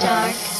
Dark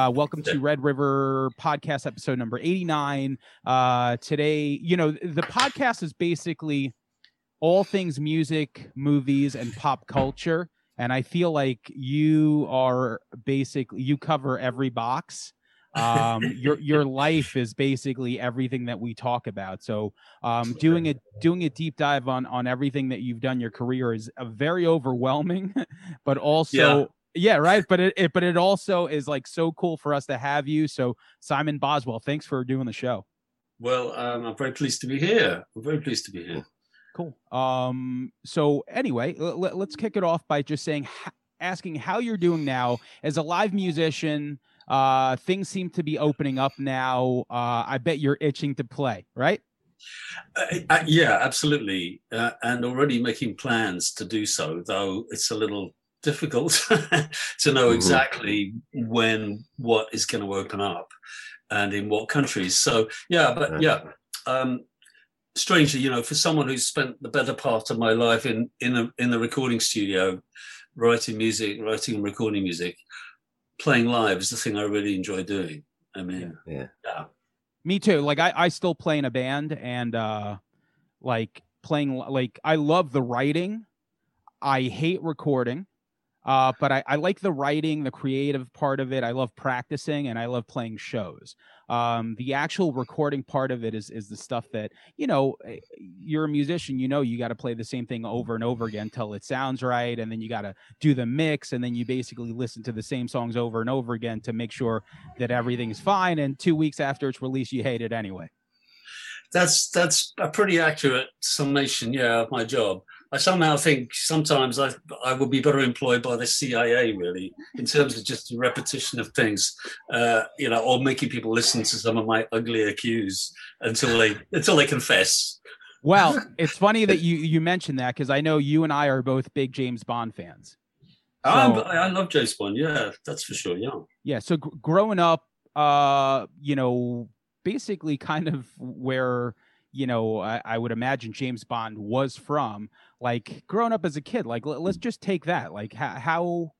Uh, welcome to Red River Podcast episode number 89. Uh, today, you know, the podcast is basically all things music, movies, and pop culture. And I feel like you are basically, you cover every box. Um, your your life is basically everything that we talk about. So um, doing a doing a deep dive on on everything that you've done your career is a very overwhelming, but also yeah right but it, it but it also is like so cool for us to have you so simon boswell thanks for doing the show Well, um, I'm very pleased to be here. I'm very pleased to be here. cool um so anyway l- l- let's kick it off by just saying asking how you're doing now as a live musician uh things seem to be opening up now uh i bet you're itching to play right Uh, uh, yeah, absolutely. Uh, and already making plans to do so, though it's a little difficult to know Mhm. exactly when what is going to open up and in what countries. So, yeah, but yeah. Um, strangely, you know, for someone who's spent the better part of my life in in a in the recording studio, writing music, writing and recording music, playing live is the thing I really enjoy doing. I mean, Yeah. yeah. Me too. Like I, I still play in a band and uh like playing like I love the writing. I hate recording. Uh but I, I like the writing, the creative part of it. I love practicing and I love playing shows. Um the actual recording part of it is is the stuff that, you know, eh, you're a musician, you know you got to play the same thing over and over again until it sounds right and then you got to do the mix and then you basically listen to the same songs over and over again to make sure that everything's fine and 2 weeks after it's released you hate it anyway. That's that's a pretty accurate summation, yeah, of my job. I somehow think sometimes I I would be better employed by the CIA really in terms of just the repetition of things, uh, you know, or making people listen to some of my uglier cues until they until they confess. Well, it's funny that you you mentioned that because I know you and I are both big James Bond fans. So- I I love James Bond, yeah, that's for sure. Yeah, Yeah, so gr- growing up, uh, you know, basically kind of where you know I, I would imagine James Bond was from. Like growing up as a kid, like let, let's just take that. Like how how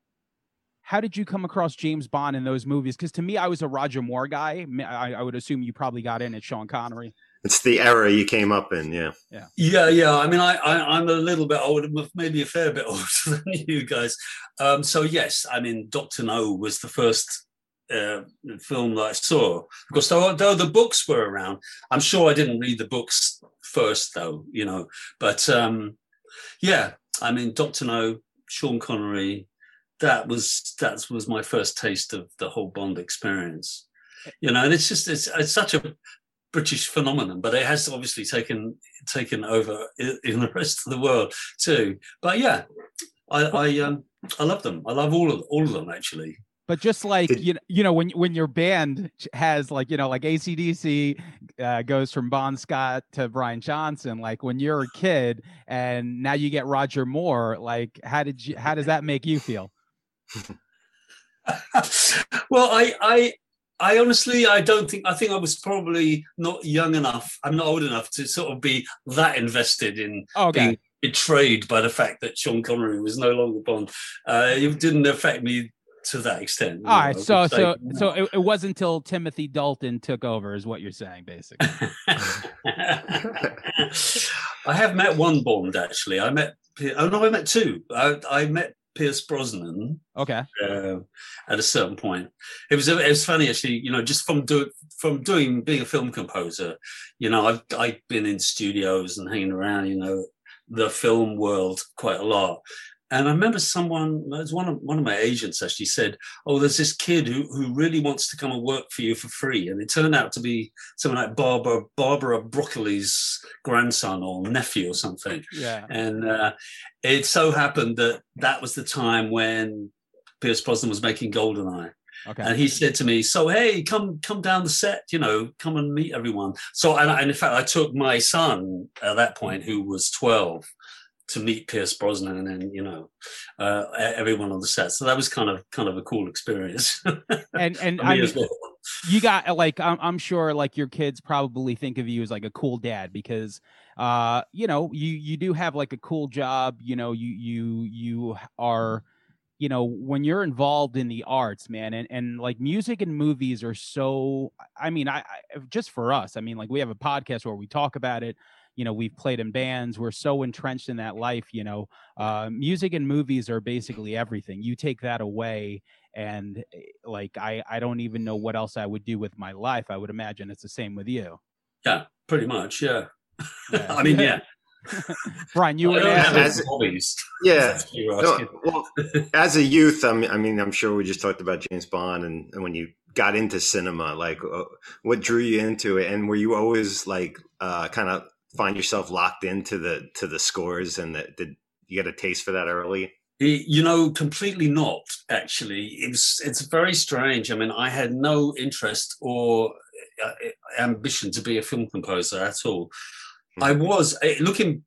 how did you come across James Bond in those movies? Because to me, I was a Roger Moore guy. I would assume you probably got in at Sean Connery. It's the era you came up in. Yeah. yeah, yeah. I mean, I, I I'm a little bit older, maybe a fair bit older than you guys. Um, so yes, I mean, Doctor No was the first uh, film that I saw. Of course, though, though the books were around, I'm sure I didn't read the books first, though. You know, but um, yeah, I mean, Doctor No, Sean Connery, that was that was my first taste of the whole Bond experience. You know, and it's just it's it's such a British phenomenon, but it has obviously taken taken over in the rest of the world too. But yeah, I I um I love them. I love all of all of them actually. But just like Did- you know, you know, when when your band has like you know, like ACDC uh, goes from Bon Scott to Brian Johnson, like when you're a kid and now you get Roger Moore, like how did you how does that make you feel? well, I I I honestly I don't think I think I was probably not young enough. I'm not old enough to sort of be that invested in Okay, being betrayed by the fact that Sean Connery was no longer Bond. Uh, it didn't affect me to that extent. All right, know. I So would say. so so it, it wasn't until Timothy Dalton took over, is what you're saying, basically. I have met one Bond actually. I met. Oh no, I met two. I, I met Pierce Brosnan Okay. uh, at a certain point. It was it was funny actually. You know, just from do from doing being a film composer. You know, I've I've been in studios and hanging around. You know, the film world quite a lot. And I remember someone, it was one of one of my agents actually said, "Oh, there's this kid who who really wants to come and work for you for free." And it turned out to be someone like Barbara Barbara Broccoli's grandson or nephew or something. Yeah. And uh, it so happened that that was the time when Pierce Brosnan was making Goldeneye. Okay. And he said to me, "So hey, come come down the set, you know, come and meet everyone." So and, and in fact, I took my son at that point, who was twelve, to meet Pierce Brosnan and then you know uh, everyone on the set. So that was kind of kind of a cool experience. and and I me mean, well. you got like I'm, I'm sure like your kids probably think of you as like a cool dad because uh you know you you do have like a cool job you know you you you are you know when you're involved in the arts man and and like music and movies are so i mean i, I just for us i mean like we have a podcast where we talk about it you know we've played in bands we're so entrenched in that life you know uh music and movies are basically everything you take that away and eh, like i i don't even know what else i would do with my life i would imagine it's the same with you yeah, pretty much. Yeah. Yeah. I mean, yeah. brian you were don't have asking- As- any hobbies. Yeah. That's what you're No, well, as a youth, I mean, I mean, I'm sure we just talked about James Bond, and, and when you got into cinema, like, uh, what drew you into it, and were you always like, uh, kind of find yourself locked into the to the scores, and the, did you get a taste for that early? You know, completely not. Actually, it's it's very strange. I mean, I had no interest or uh, ambition to be a film composer at all. Hmm. I was eh, looking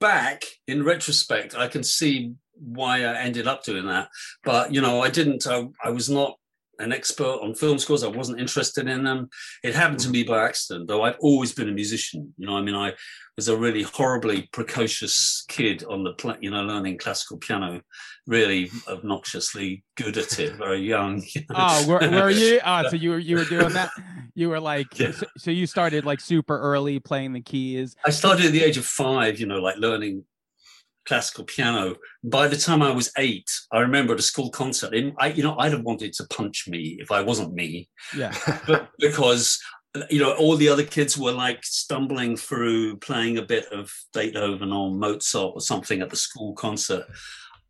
back in retrospect. I can see why I ended up doing that, but you know, I didn't. I, I was not an expert on film scores. I wasn't interested in them. It happened to me by accident, though. I've always been a musician. You know, I mean, I was a really horribly precocious kid on the, pla- you know, learning classical piano. Really obnoxiously good at it, very young. you know. oh were, were you uh so you were you were doing that you were like Yeah. so, so you started like super early playing the keys I started at the age of five, you know, like learning classical piano. By the time I was eight, I remember at a school concert. And I, you know, I'd have wanted to punch me if I wasn't me, yeah but because you know all the other kids were like stumbling through playing a bit of Beethoven or Mozart or something at the school concert.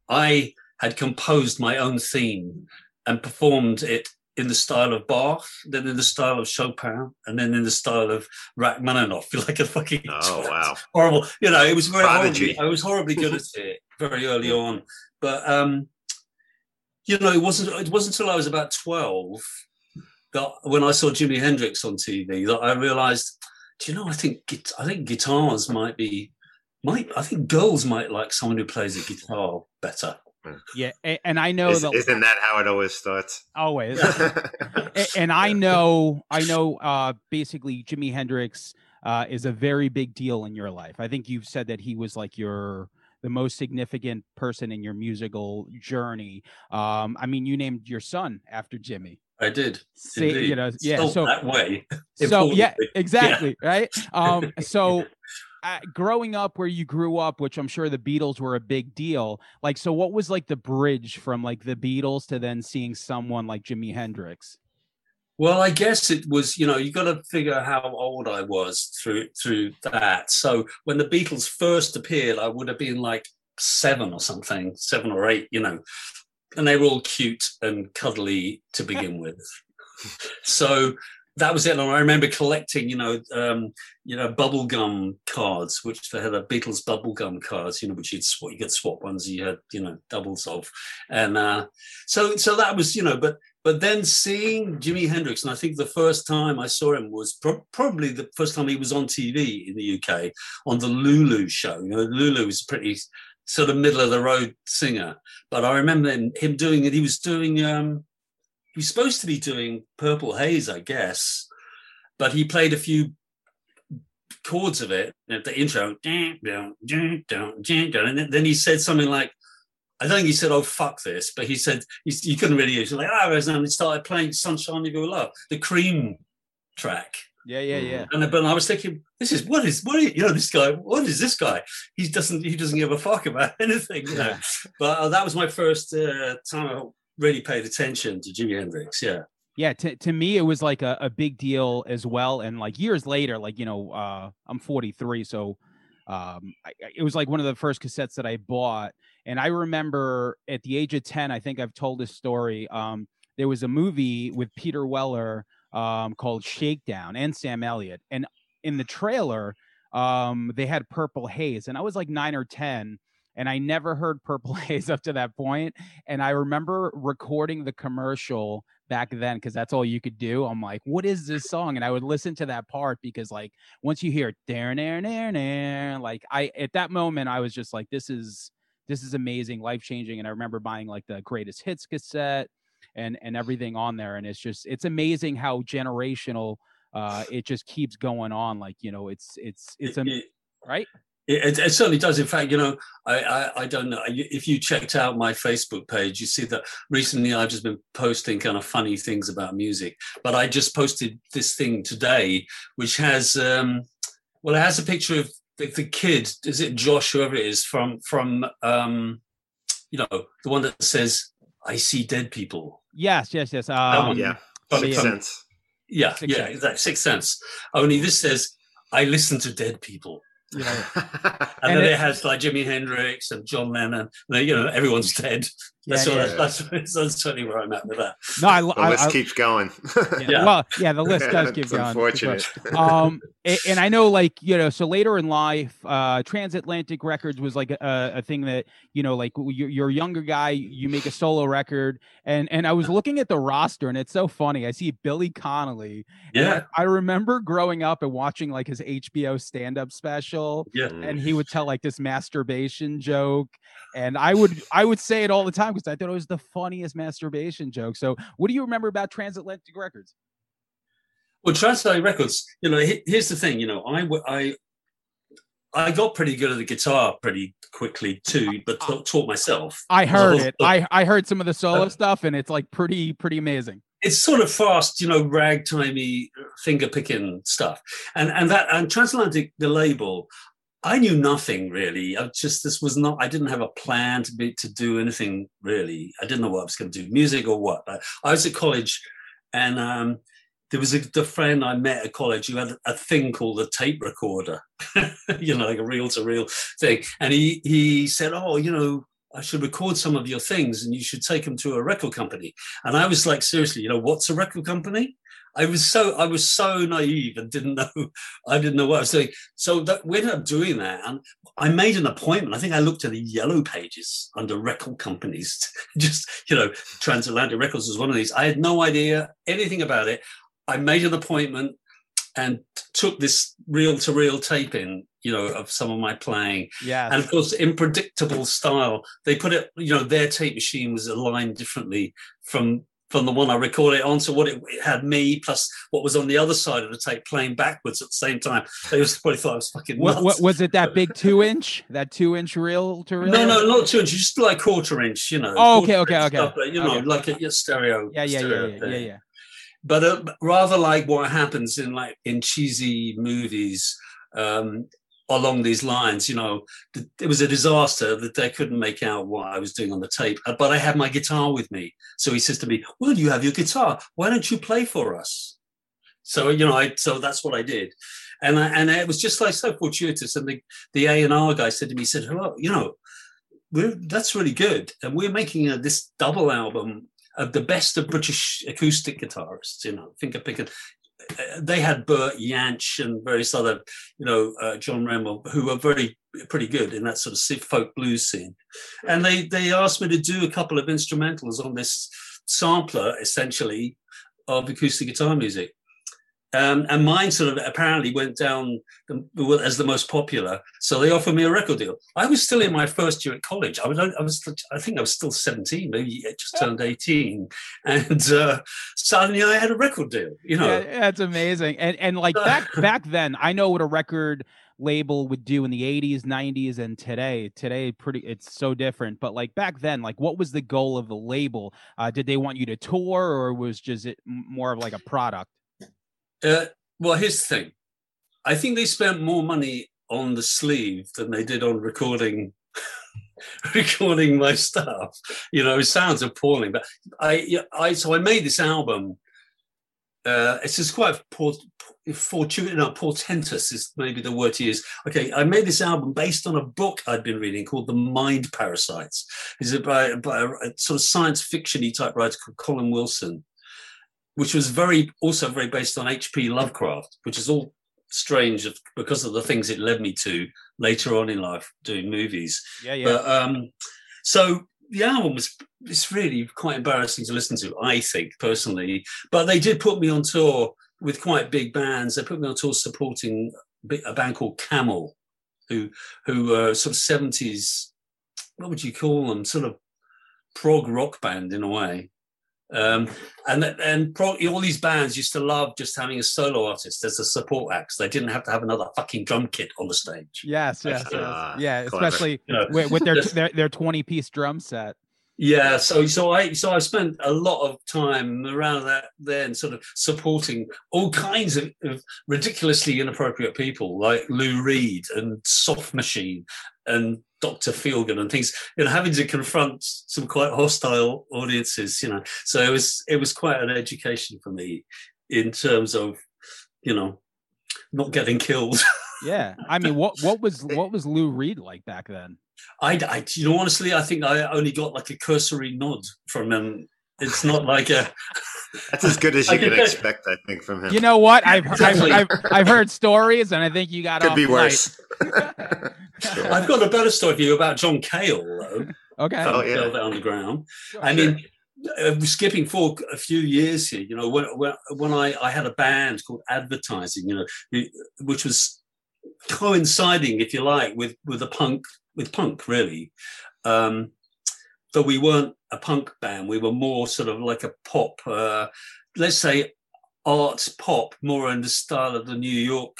I had composed my own theme and performed it in the style of Bach, then in the style of Chopin, and then in the style of Rachmaninoff, like a fucking Oh wow! horrible. You know, it was very horribly, I was horribly good at it very early on, but um, you know, it wasn't. It wasn't until I was about twelve that when I saw Jimi Hendrix on TV that I realised, do you know, I think I think guitars might be. Might I think girls might like someone who plays a guitar better. yeah and i know Is, that isn't that how it always starts? always and I know, I know, uh, basically, Jimi Hendrix uh, is a very big deal in your life. I think you've said that he was like your the most significant person in your musical journey. Um, I mean, you named your son after Jimmy. I did. Say, you know, yeah. Spelt So, that way. so yeah, importantly. exactly, right. Um, so. Uh, growing up where you grew up, which I'm sure the Beatles were a big deal. Like, so what was like the bridge from like the Beatles to then seeing someone like Jimi Hendrix? Well, I guess it was, you know, you got to figure how old I was through through that. So when the Beatles first appeared, I would have been like seven or something, seven or eight, you know, and they were all cute and cuddly to begin with. So that was it. And I remember collecting, you know, um, you know, bubblegum cards, which they had the Beatles bubblegum cards, you know, which you'd swap, you could swap ones you had, you know, doubles of. And uh, so so that was, you know, but but then seeing Jimi Hendrix, and I think the first time I saw him was pro- probably the first time he was on TV in the UK on the Lulu show. You know, Lulu was pretty sort of middle of the road singer, but I remember him, him doing it. He was doing, um, he was supposed to be doing Purple Haze, I guess, but he played a few chords of it at the intro, and then- he said something like, I don't think he said, "Oh fuck this," but he said he, you couldn't really use it. Like, oh, and he started playing "Sunshine of Your Love," the Cream track. Yeah, yeah, yeah. And but I was thinking, this is what is what is, you know this guy? What is this guy? He doesn't he doesn't give a fuck about anything, you know. Yeah. But uh, that was my first uh, time really paid attention to Jimi Hendrix. Yeah, Yeah, to, to me it was like a, a big deal as well. And like years later, like, you know, uh I'm 43, so um I, it was like one of the first cassettes that I bought. And I remember at the age of 10, I think I've told this story. Um there was a movie with Peter Weller um called Shakedown and Sam Elliott. And in the trailer, um they had Purple Haze, and I was like nine or 10. And I never heard Purple Haze up to that point. And I remember recording the commercial back then because that's all you could do. I'm like, what is this song? And I would listen to that part because like once you hear there, there, there, there, like I at that moment I was just like, this is this is amazing, life changing. And I remember buying like the greatest hits cassette and and everything on there. And it's just it's amazing how generational uh it just keeps going on. Like, you know, it's it's it's a It- it- right. It, it, it certainly does. In fact, you know, I, I, I don't know if you checked out my Facebook page, you see that recently I've just been posting kind of funny things about music. But I just posted this thing today, which has, um, well, it has a picture of the, the kid. Is it Josh, whoever it is, from from, um, you know, the one that says, "I see dead people." Yes, yes, yes. one, Um, yeah, From- makes yeah. from- sense. Yeah, Sixth yeah, Sense. exactly. Sixth Sense. Only this says, "I listen to dead people." You know, And, And then it- has like Jimi Hendrix and John Lennon. You know, everyone's dead. That's, Yeah, what, yeah. that's, that's, that's certainly where I'm at with that. no, I, the I, list I keeps going. yeah, Yeah. well, yeah, the list does keep It's going. Unfortunate. um a- and i know like you know so later in life uh transatlantic records was like a, a thing that you know like w- you're, you're a younger guy you make a solo record and and i was looking at the roster and it's so funny i see billy connolly Yeah, I, I remember growing up and watching like his hbo stand-up special yeah. And he would tell like this masturbation joke and i would i would say it all the time because i thought it was the funniest masturbation joke so what do you remember about transatlantic records Well, Transatlantic Records, you know, here's the thing, you know, I, I, I got pretty good at the guitar pretty quickly too, but ta- taught myself. I heard it. I I heard some of the solo Uh, stuff, and it's like pretty pretty amazing. it's sort of fast, you know, ragtimey finger picking stuff. And and that and Transatlantic, the label, I knew nothing really. I just this was not. I didn't have a plan to be to do anything really. I didn't know what I was going to do, music or what. But I was at college, and um, there was a the friend I met at college who had a thing called a tape recorder, you know, like a reel to reel thing. And he he said, "Oh, you know." I should record some of your things and you should take them to a record company. And I was like, seriously, you know, what's a record company? I was so I was so naive and didn't know I didn't know what I was doing. So that we ended up doing that, and I made an appointment. I think I looked at the yellow pages under record companies. Just you know, Transatlantic Records was one of these. I had no idea anything about it. I made an appointment and took this reel to reel taping, you know, of some of my playing. Yeah, And of course, in predictable style, they put it, you know, their tape machine was aligned differently from from the one I recorded it on. So what it, it had me plus what was on the other side of the tape playing backwards at the same time. They was probably thought I was fucking nuts. what, was it? That big two inch? That two inch reel to reel? no, no, not two inches, just like quarter inch, you know. Oh, okay, okay, okay. stuff, but, you know, Okay. like a, a stereo. Yeah, yeah, yeah, stereo yeah, yeah, yeah. but uh, rather like what happens in like in cheesy movies um, along these lines. You know, it was a disaster that they couldn't make out what I was doing on the tape. Uh, But I had my guitar with me, so he says to me, "Well, you have your guitar. Why don't you play for us?" So you know, I so that's what I did. And, I, and it was just like so fortuitous. And the, the A and R guy said to me, he said, "Hello, you know, that's really good, and we're making a, this double album of the best of British acoustic guitarists. You know, finger picking. They had Bert Jansch and various other, you know, uh, John Renbourn, who were very pretty good in that sort of folk blues scene. And they they asked me to do a couple of instrumentals on this sampler, essentially, of acoustic guitar music. Um, and mine sort of apparently went down the, as the most popular. So they offered me a record deal. I was still in my first year at college. I was, I was, I think I was still 17, maybe I just turned 18. And uh, suddenly I had a record deal, you know. Yeah, that's amazing. And and like back back then, I know what a record label would do in the 80s, 90s, and today. Today, pretty it's so different. But like back then, like what was the goal of the label? Uh, did they want you to tour, or was just it more of like a product? Uh, well, here's the thing. I think they spent more money on the sleeve than they did on recording recording my stuff. You know, it sounds appalling, but I, I so I made this album. Uh, it's just quite port, fortuitous, no, portentous is maybe the word to use. Okay, I made this album based on a book I'd been reading called The Mind Parasites. It's by, by a, a sort of science fiction-y type writer called Colin Wilson, which was very also very based on H.P. Lovecraft, which is all strange because of the things it led me to later on in life doing movies. Yeah, yeah. But um, so the album was it's really quite embarrassing to listen to, I think personally. But they did put me on tour with quite big bands. They put me on tour supporting a band called Camel, who who uh, sort of seventies. What would you call them? Sort of prog rock band in a way. Um, and and pro- all these bands used to love just having a solo artist as a support act. They didn't have to have another fucking drum kit on the stage. Yes, yes, yes. Ah, yeah, clever. especially You know, with, with their, their their twenty piece drum set. Yeah, so so I so I spent a lot of time around that then, sort of supporting all kinds of, of ridiculously inappropriate people like Lou Reed and Soft Machine and Dr. Feelgood and things, you know, having to confront some quite hostile audiences, you know. So it was it was quite an education for me in terms of, you know, not getting killed. Yeah, I mean, what what was what was Lou Reed like back then? I, I, you know, honestly, I think I only got like a cursory nod from him. It's not like a. That's as good as you could could- expect, I think, from him. You know what? I've I've, I've, I've heard stories, and I think you got could off be light. worse. I've got a better story for you about John Cale, though. Okay. Oh, from yeah. Velvet Underground. Sure. I mean, uh, skipping forward a few years here, you know, when when, when I, I had a band called Advertising, you know, which was coinciding, if you like, with with the punk with punk really. Um, though we weren't a punk band, we were more sort of like a pop, uh, let's say, art pop, more in the style of the New York.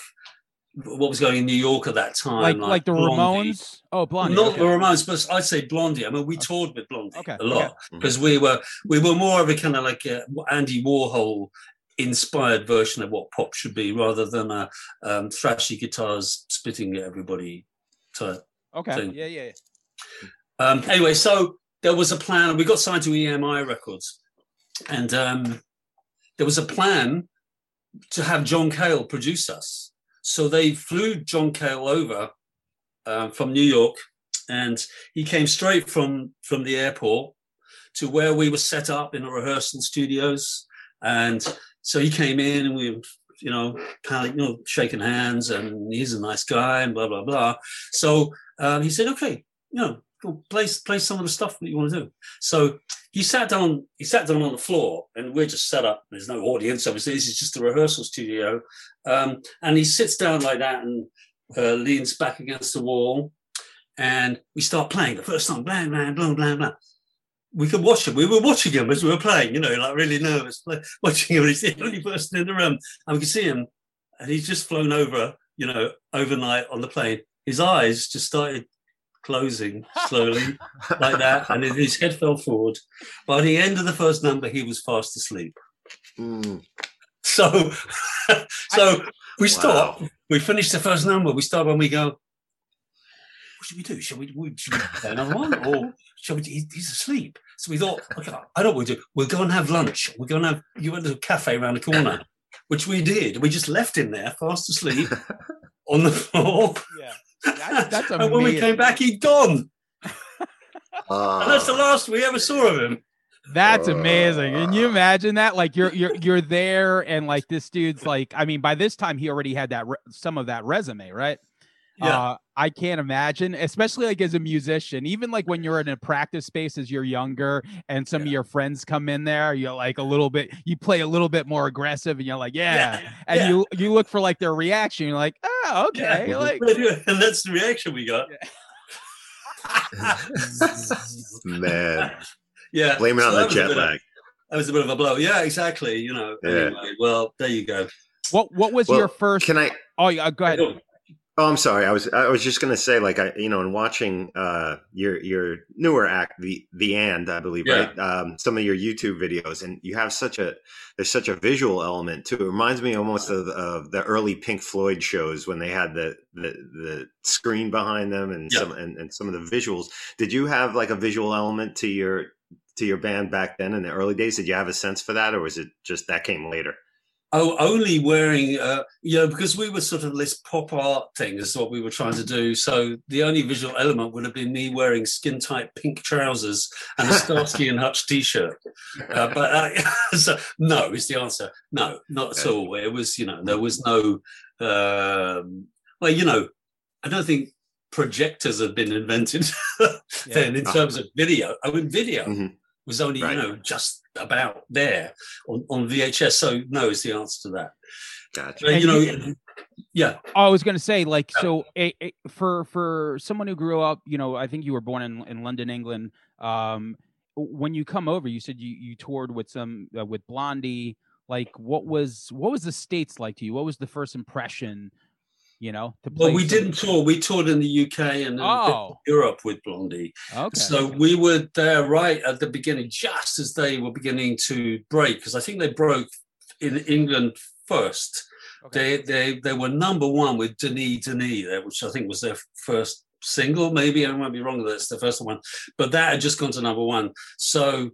What was going in New York at that time? like like the Blondie. Ramones. Oh, Blondie. Not okay. the Ramones, but I'd say Blondie. I mean, we toured with Blondie Okay, a lot okay. because we were we were more of a kind of like a Andy Warhol inspired version of what pop should be, rather than a um, thrashy guitars spitting at everybody type. Okay. thing. Yeah, yeah. yeah. Um, anyway, so there was a plan. We got signed to EMI Records, and um, there was a plan to have John Cale produce us. So they flew John Cale over uh, from New York, and he came straight from from the airport to where we were set up in the rehearsal studios. And so he came in, and we, you know, kind of you know shaking hands, and he's a nice guy, and blah blah blah. So um, he said, "Okay, you know, go play play some of the stuff that you want to do." So he sat down. He sat down on the floor, and we're just set up. There's no audience, obviously. This is just a rehearsal studio, um, and he sits down like that and uh, leans back against the wall, and we start playing the first song. Blah blah blah blah blah. We could watch him. We were watching him as we were playing. You know, like really nervous, watching him. He's the only person in the room, and we can see him, and he's just flown over. You know, overnight on the plane. His eyes just started closing slowly like that, and his head fell forward. By the end of the first number, he was fast asleep. Mm. So, so we stop. Wow. We finish the first number. We stop and we go. What should we do? Should we, we should we play another one, or shall we? he- He's asleep. So we thought, okay, I know what we do. We'll go and have lunch. We'll go and have. You went to a cafe around the corner, which we did. We just left him there, fast asleep, on the floor. Yeah. That's, that's and when we came back, he'd gone. And that's the Uh, last we ever saw of him. That's amazing. Can you Uh. imagine that? Like you're you're you're there, and like this dude's like, I mean, by this time he already had that re- some of that resume, right? Yeah. Uh, I can't imagine, especially like as a musician, even like when you're in a practice space as you're younger, and some of your friends come in there, you're like a little bit, you play a little bit more aggressive, and you're like, yeah, and yeah. you you look for like their reaction. You're like, oh, okay, Yeah. like and that's the reaction we got. man, Yeah. blame it so on the was a jet bit of- lag. That was a bit of a blow. Yeah, exactly. You know. Yeah. Anyway, well, there you go. what what was Well, your first? Can I? oh, yeah, go ahead. Oh, I'm sorry. I was I was just gonna say, like I, you know, in watching uh, your your newer act, the the and I believe, Yeah. right? Um, some of your YouTube videos, and you have such a there's such a visual element too. It reminds me almost of, of the early Pink Floyd shows when they had the the, the screen behind them and Yeah. some and, and some of the visuals. Did you have like a visual element to your to your band back then in the early days? Did you have a sense for that, or was it just that came later? Oh, only wearing, uh, you know, because we were sort of this pop art thing is what we were trying to do. So the only visual element would have been me wearing skin tight pink trousers and a Starsky and Hutch t-shirt. Uh, but uh, so, no is the answer. No, not at all. It was, you know, there was no. Um, well, you know, I don't think projectors had been invented then in terms of video. I mean, video Mhm. was only Right. you know just about there on, on VHS. So no is the answer to that. Gotcha. But, you know, yeah, I was gonna say, like, Yeah. so a, a- for for someone who grew up, you know, I think you were born in, in London, England. Um, when you come over, you said you you toured with some uh, with Blondie. Like, what was what was the states like to you? What was the first impression? You know, to well, we didn't tour. We toured in the UK and in Oh. Europe with Blondie. Okay. So we were there right at the beginning, just as they were beginning to break, because I think they broke in England first. Okay. They they they were number one with Denis Denis, there, which I think was their first single. Maybe I might be wrong. That's the first one, but that had just gone to number one. So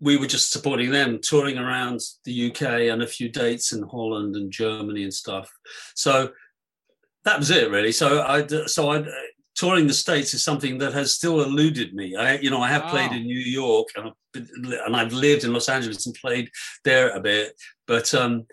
we were just supporting them, touring around the UK and a few dates in Holland and Germany and stuff. So that was it, really. So I so I touring the states is something that has still eluded me. I you know I have played Oh. in New York and I've been, and I've lived in Los Angeles and played there a bit, but um,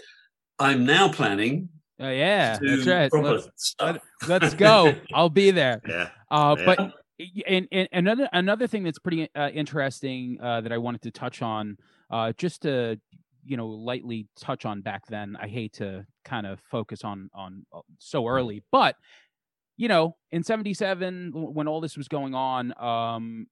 I'm now planning Uh, yeah, to that's right. proper Let's, stuff. let's go. I'll be there. Yeah. Uh, Yeah. but y- and, and another another thing that's pretty uh, interesting uh, that I wanted to touch on, uh, just to you know lightly touch on back then. I hate to kind of focus on on uh, so early, but you know, in '77 when all this was going on, um,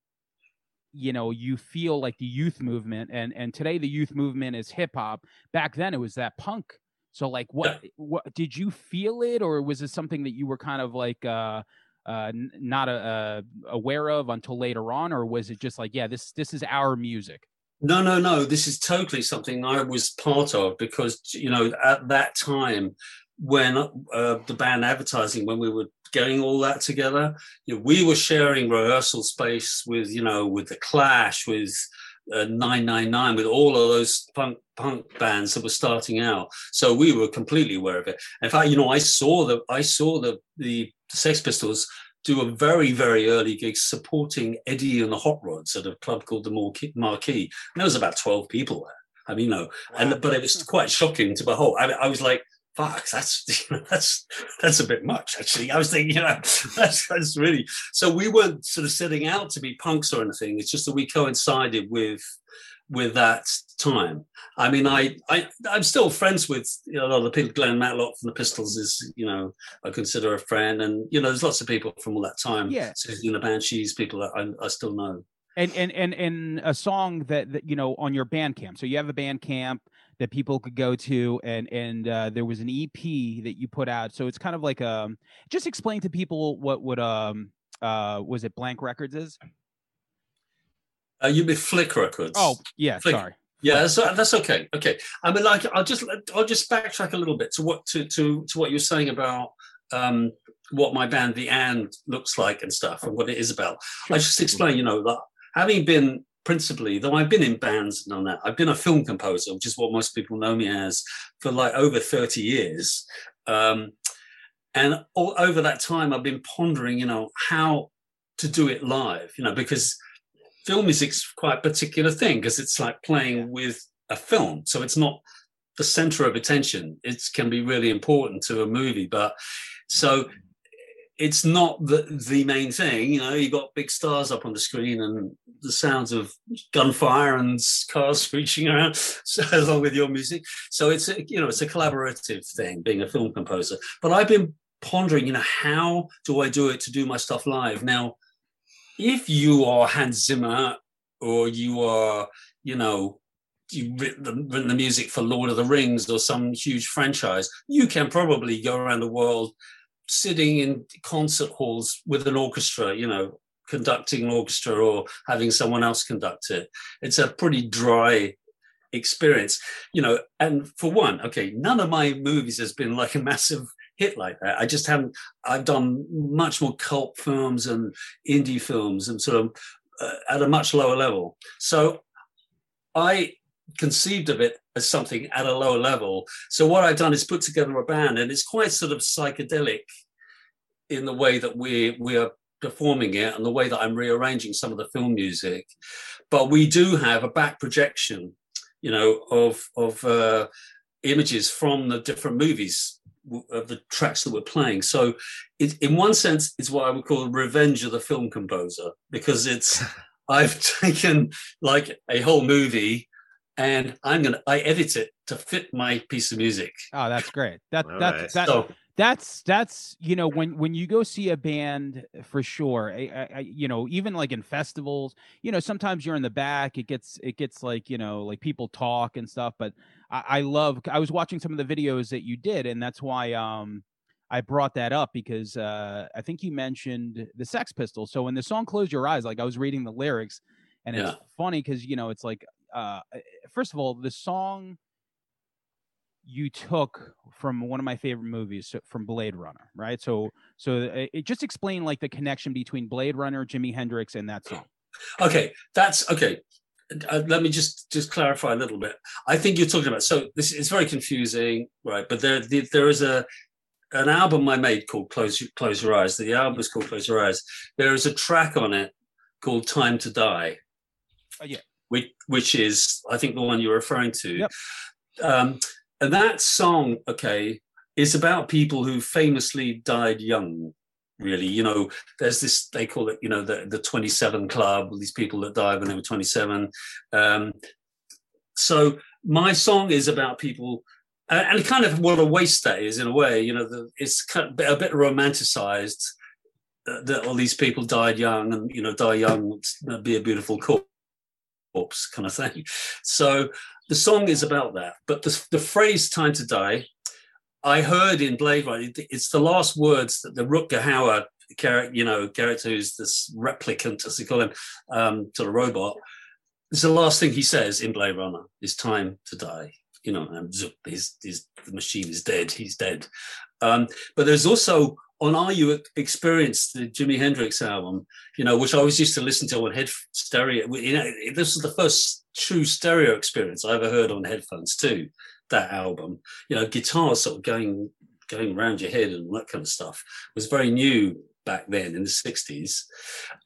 you know, you feel like the youth movement, and and today the youth movement is hip hop. Back then it was that punk. So like, what what did you feel it, or was it something that you were kind of like? uh uh, not uh, aware of until later on, or was it just like, yeah, this this is our music? No, no, no. This is totally something I was part of because you know at that time when uh, the band advertising when we were getting all that together, you know, we were sharing rehearsal space with you know with the Clash, with uh, 999, with all of those punk punk bands that were starting out. So we were completely aware of it. In fact, you know, I saw the I saw the the Sex Pistols do a very, very early gig supporting Eddie and the Hot Rods at a club called the Marquee. And there was about 12 people there. I mean, you know, and but it was quite shocking to behold. I, I was like, fuck, that's that's that's a bit much, actually. I was thinking, you know, that's that's really so we weren't sort of setting out to be punks or anything. It's just that we coincided with with that time. I mean, I, I I'm still friends with you know, a lot of the people. Glenn Matlock from the Pistols is, you know, I consider a friend, and you know, there's lots of people from all that time. Yeah. Siouxsie and the Banshees, people that I, I still know. And and and and a song that, that you know on your Bandcamp. So you have a Bandcamp that people could go to, and and uh, there was an EP that you put out. So it's kind of like um, just explain to people what would um uh was it Blank Records is? Uh, you be Flick Records. Oh yeah, Flick. sorry. Yeah, that's, that's okay. Okay, I mean, like, I'll just I'll just backtrack a little bit to what to to to what you're saying about um, what my band, The And, looks like and stuff, and what it is about. I just explain, you know, that having been principally, though I've been in bands and on that, I've been a film composer, which is what most people know me as, for like over 30 years. Um, and all, over that time, I've been pondering, you know, how to do it live, you know, because film music's quite a particular thing because it's like playing with a film. So it's not the center of attention. It can be really important to a movie, but so it's not the the main thing. You know, you've got big stars up on the screen and the sounds of gunfire and cars screeching around so, along with your music. So it's a, you know it's a collaborative thing being a film composer. But I've been pondering, you know, how do I do it to do my stuff live now? If you are Hans Zimmer or you are, you know, you've written the, written the music for Lord of the Rings or some huge franchise, you can probably go around the world sitting in concert halls with an orchestra, you know, conducting an orchestra or having someone else conduct it. It's a pretty dry experience, you know. And for one, okay, none of my movies has been like a massive hit like that. I just haven't. I've done much more cult films and indie films and sort of uh, at a much lower level. So I conceived of it as something at a lower level. So what I've done is put together a band, and it's quite sort of psychedelic in the way that we we are performing it and the way that I'm rearranging some of the film music. But we do have a back projection, you know, of of uh, images from the different movies of the tracks that we're playing. So, it, in one sense, it's what I would call revenge of the film composer because it's I've taken like a whole movie and I'm gonna I edit it to fit my piece of music. Oh, that's great. That All that right. that So that's that's you know when when you go see a band for sure I, I, I- you know even like in festivals you know sometimes you're in the back it gets it gets like you know like people talk and stuff but I, I love i was watching some of the videos that you did and that's why um i brought that up because uh i think you mentioned the sex pistols so in the song close your eyes like i was reading the lyrics and it's Yeah. funny because you know it's like uh first of all the song you took from one of my favorite movies so- from Blade Runner, right? So, so it, it just explain like the connection between Blade Runner, Jimi Hendrix, and that song. okay, that's okay. Uh, let me just just clarify a little bit. I think you're talking about so this is very confusing, right? But there the, there is a an album I made called Close Close Your Eyes. The album is called Close Your Eyes. There is a track on it called Time to Die. Oh, yeah. Which which is I think the one you're referring to. Yep. Um, and that song, okay, is about people who famously died young. Really, you know, there's this they call it, you know, the the 27 Club. These people that died when they were 27. Um, so my song is about people and, kind of what a waste that is in a way. You know, the, it's kind of a bit, romanticized uh, that all these people died young, and you know, die young, be a beautiful corpse kind of thing. So the song is about that, but the the phrase "time to die," I heard in Blade Runner. it- It's the last words that the Rutger Hauer character, you know, character who's this replicant, as they call him, um, to the robot. It's the last thing he says in Blade Runner. It's time to die. You know, and his, his, the machine is dead. He's dead. Um, but there's also on Are You Experienced, the Jimi Hendrix album, you know, which I always used to listen to on head stereo. You know, this was the first true stereo experience I ever heard on headphones too. That album, you know, guitars sort of going going around your head and that kind of stuff was very new back then in the 60s.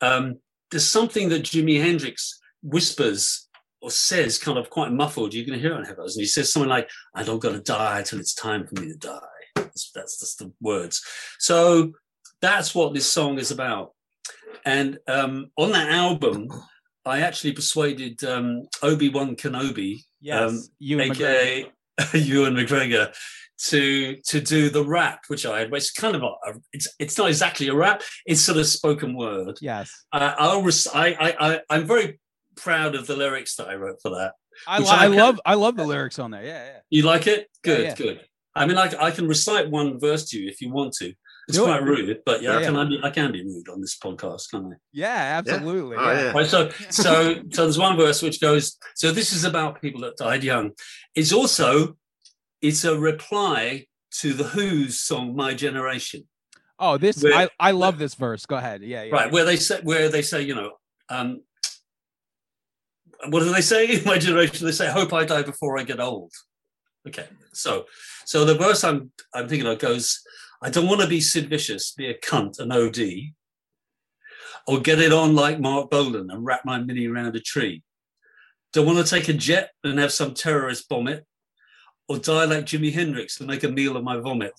Um, there's something that Jimi Hendrix whispers or says kind of quite muffled. You can hear it on headphones. And he says something like, I don't got to die till it's time for me to die. That's, that's just the words. So that's what this song is about. And um, on that album, I actually persuaded um, Obi Wan Kenobi, Yes, Um, Ewan McGregor. aka Ewan McGregor, to to do the rap, which I had. Which is kind of a, it's it's not exactly a rap. It's sort of spoken word. Yes, I I'll res- I, I I I'm very proud of the lyrics that I wrote for that. I, I I love I love the lyrics on there. Yeah, yeah. You like it? Good, yeah. good. I mean, I, I can recite one verse to you if you want to. It's Do it. quite rude, but yeah, Yeah, I can be, I can be rude on this podcast, can't I? Yeah, absolutely. Oh, yeah. yeah. Right, so so so there's one verse which goes, so this is about people that died young. It's also it's a reply to the Who's song My Generation. Oh, this Where- I, I love this verse. Go ahead. Yeah, yeah. Right, where they say where they say, you know, um what do they say? In my generation, they say, Hope I die before I get old. Okay, so so the verse I'm I'm thinking of goes, I don't want to be Sid Vicious, be a cunt, an OD, or get it on like Marc Bolan and wrap my mini around a tree. Don't want to take a jet and have some terrorist bomb it, or die like Jimi Hendrix and make a meal of my vomit.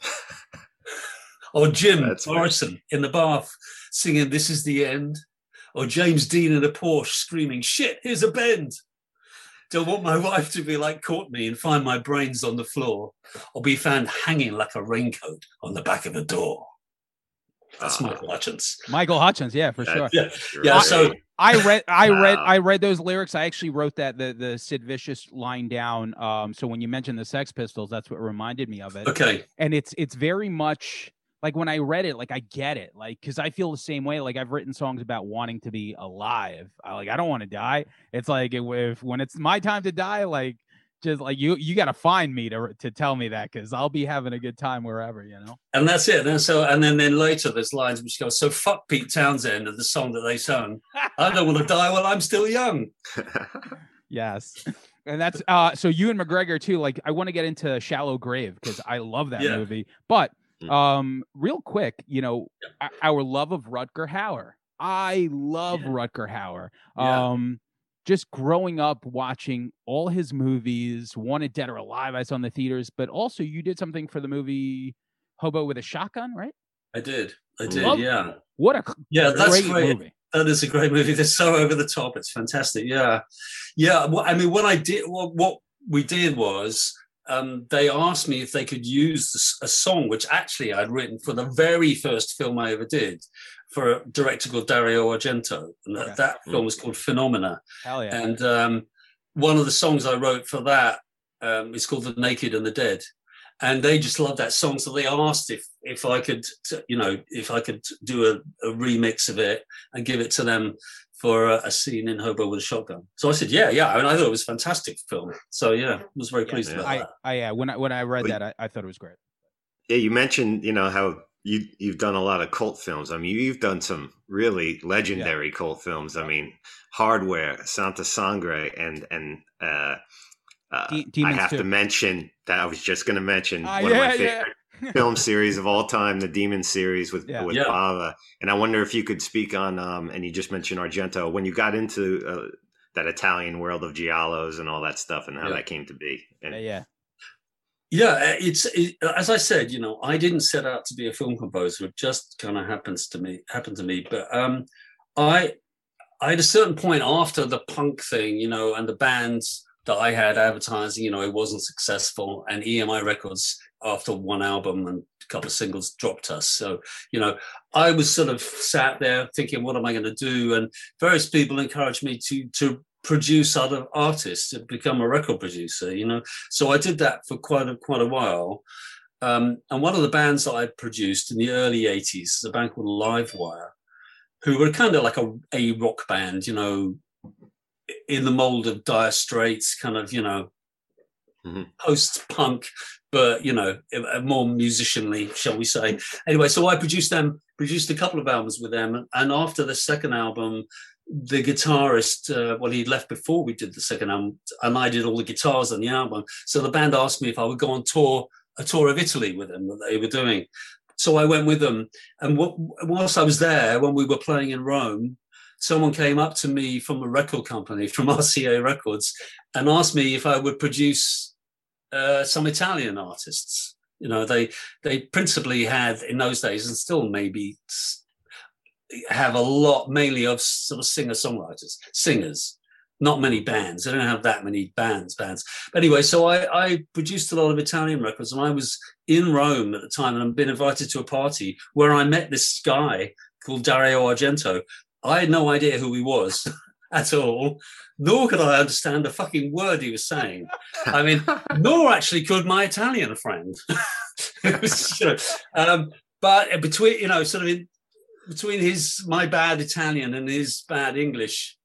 or Jim That's. Morrison in the bath singing "This Is the End," or James Dean in a Porsche screaming "Shit, here's a bend." Don't want my wife to be like Courtney and find my brains on the floor, or be found hanging like a raincoat on the back of a door. That's Ah. Michael Hutchence. Michael Hutchence. Yeah, for sure. Yeah, yeah. right. So I read I read I read those lyrics. I actually wrote that the the Sid Vicious line down. Um, so when you mentioned the Sex Pistols, that's what reminded me of it. okay, And it's it's very much like when I read it, like I get it, like because I feel the same way. Like I've written songs about wanting to be alive. I like I don't want to die. It's like if, if when it's my time to die, like just like you you got to find me to to tell me that because I'll be having a good time wherever you know. And that's it. And so, and then then later there's lines which go, "So fuck Pete Townshend and the song that they sung. I don't want to die while I'm still young." yes. And that's uh so Ewan McGregor too. Like I want to get into Shallow Grave because I love that Yeah. movie. But Mm. um real quick, you know, o- our love of Rutger Hauer. I love Yeah. Rutger Hauer. Yeah. Um just growing up watching all his movies, Wanted Dead or Alive, I saw in the theaters, but also you did something for the movie Hobo with a Shotgun, right? I did. I did. Love- yeah. What a Yeah. That's great great. movie. That is a great movie. They're so over the top. It's fantastic. Yeah, yeah. Well, I mean, what I did, what, what we did was, um, they asked me if they could use a song which actually I'd written for the very first film I ever did for a director called Dario Argento, and that, Okay. that film was called Phenomena. Hell yeah. And um, one of the songs I wrote for that um, is called "The Naked and the Dead," and they just loved that song. So they asked if if I could, you know, if I could do a, a remix of it and give it to them for a, a scene in Hobo with a Shotgun. So I said, "Yeah, yeah." I, mean, I thought it was a fantastic film. So yeah, I was very pleased Yeah. about I, that. I yeah, when I when I read Well, that, I, I thought it was great. Yeah, you mentioned, you know, how you you've done a lot of cult films. I mean, you've done some really legendary cult films. I mean, Hardware, Santa Sangre, and and uh, uh, De- I have too. to mention that I was just going to mention Ah, one yeah, of my yeah. favorite film series of all time, the Demon series with Yeah. with Yeah. Bava. And I wonder if you could speak on, um, and you just mentioned Argento when you got into uh, that Italian world of giallos and all that stuff, and how Yeah. that came to be. And Yeah, yeah. Yeah, uh, it's it, as I said, you know, I didn't set out to be a film composer. It just kind of happens to me, happened to me. But um, I, I at a certain point after the punk thing, you know, and the bands that I had advertising, you know, it wasn't successful, and EMI Records after one album and a couple of singles dropped us. So, you know, I was sort of sat there thinking, what am I going to do? And various people encouraged me to to produce other artists, to become a record producer. You know, so I did that for quite a quite a while. Um, and one of the bands that I produced in the early '80s is a band called Livewire, who were kind of like a, a rock band, you know, in the mold of Dire Straits, kind of, you know, Mhm. post-punk, but you know, more musicianly, shall we say? Anyway, so I produced them, produced a couple of albums with them, and after the second album, the guitarist, uh, well, he'd left before we did the second album, and I did all the guitars on the album. So the band asked me if I would go on tour, a tour of Italy with them that they were doing. So I went with them, and wh- whilst I was there, when we were playing in Rome, someone came up to me from a record company, from RCA Records, and asked me if I would produce uh, some Italian artists. You know, they they principally had in those days, and still maybe have a lot mainly of sort of singer songwriters, singers. Not many bands. They don't have that many bands. Bands. But anyway, so I, I produced a lot of Italian records, and I was in Rome at the time, and I'd been invited to a party where I met this guy called Dario Argento. I had no idea who he was at all, nor could I understand a fucking word he was saying. I mean, nor actually could my Italian friend. Was, you know, um, but between, you know, sort of in, between his my bad Italian and his bad English,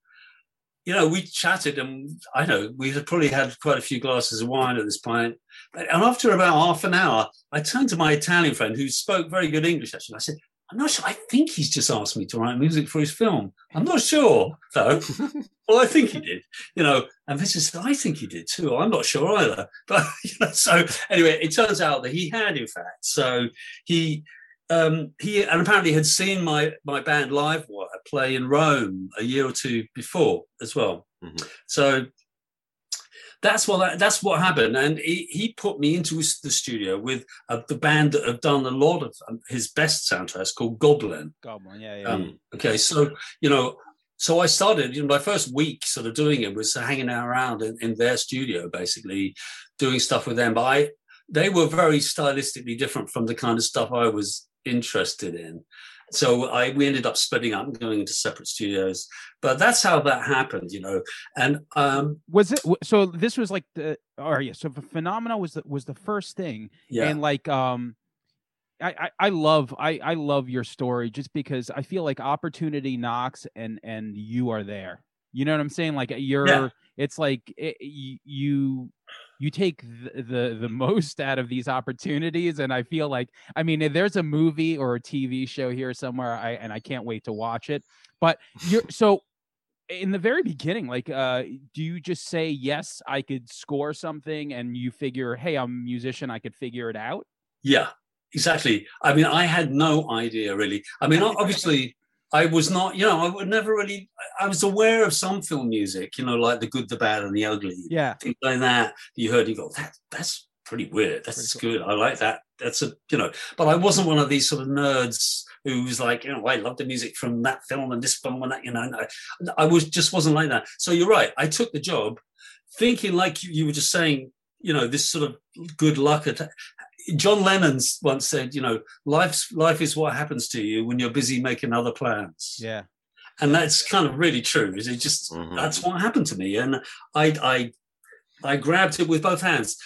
you know, we chatted and I know we had probably had quite a few glasses of wine at this point. And after about half an hour, I turned to my Italian friend who spoke very good English, actually. I said, I'm not sure. I think he's just asked me to write music for his film. I'm not sure, though. well, I think he did, you know. And this is, I think he did too. I'm not sure either. But, you know, so anyway, it turns out that he had, in fact. So he, um, he, and apparently had seen my my band Livewire play in Rome a year or two before as well. Mhm. So that's what that, that's what happened, and he, he put me into his- the studio with uh, the band that have done a lot of um, his best soundtracks called Goblin. Goblin, yeah, yeah. Um, okay, so you know, so I started. You know, my first week sort of doing it was hanging out around in, in their studio, basically doing stuff with them. But I, they were very stylistically different from the kind of stuff I was interested in. So I we ended up splitting up and going into separate studios. But that's how that happened, you know. And um, was it so this was like the or yeah so the phenomena was the was the first thing yeah, and like um I, I, I love I, I love your story just because I feel like opportunity knocks and and you are there. You know what I'm saying? Like you're Yeah. it's like it, you you take the, the the most out of these opportunities and I feel like I mean if there's a movie or a TV show here somewhere I and I can't wait to watch it. But you're so in the very beginning like uh do you just say yes I could score something and you figure hey I'm a musician I could figure it out? Yeah, exactly. I mean, I had no idea really. I mean, obviously, I was not, you know, I would never really, I was aware of some film music, you know, like the good, the bad, and the ugly, Yeah. things like that. You heard, you go, that, that's pretty weird. That's Pretty good. I like that. That's a, you know, but I wasn't one of these sort of nerds who was like, you know, I love the music from that film and this film and that, you know, I was just wasn't like that. So you're right. I took the job thinking like you, you were just saying, you know, this sort of good luck. At, John Lennon's once said, you know, life's life is what happens to you when you're busy making other plans. Yeah. And that's kind of really true. Is it just Mhm. that's what happened to me, and I I I grabbed it with both hands,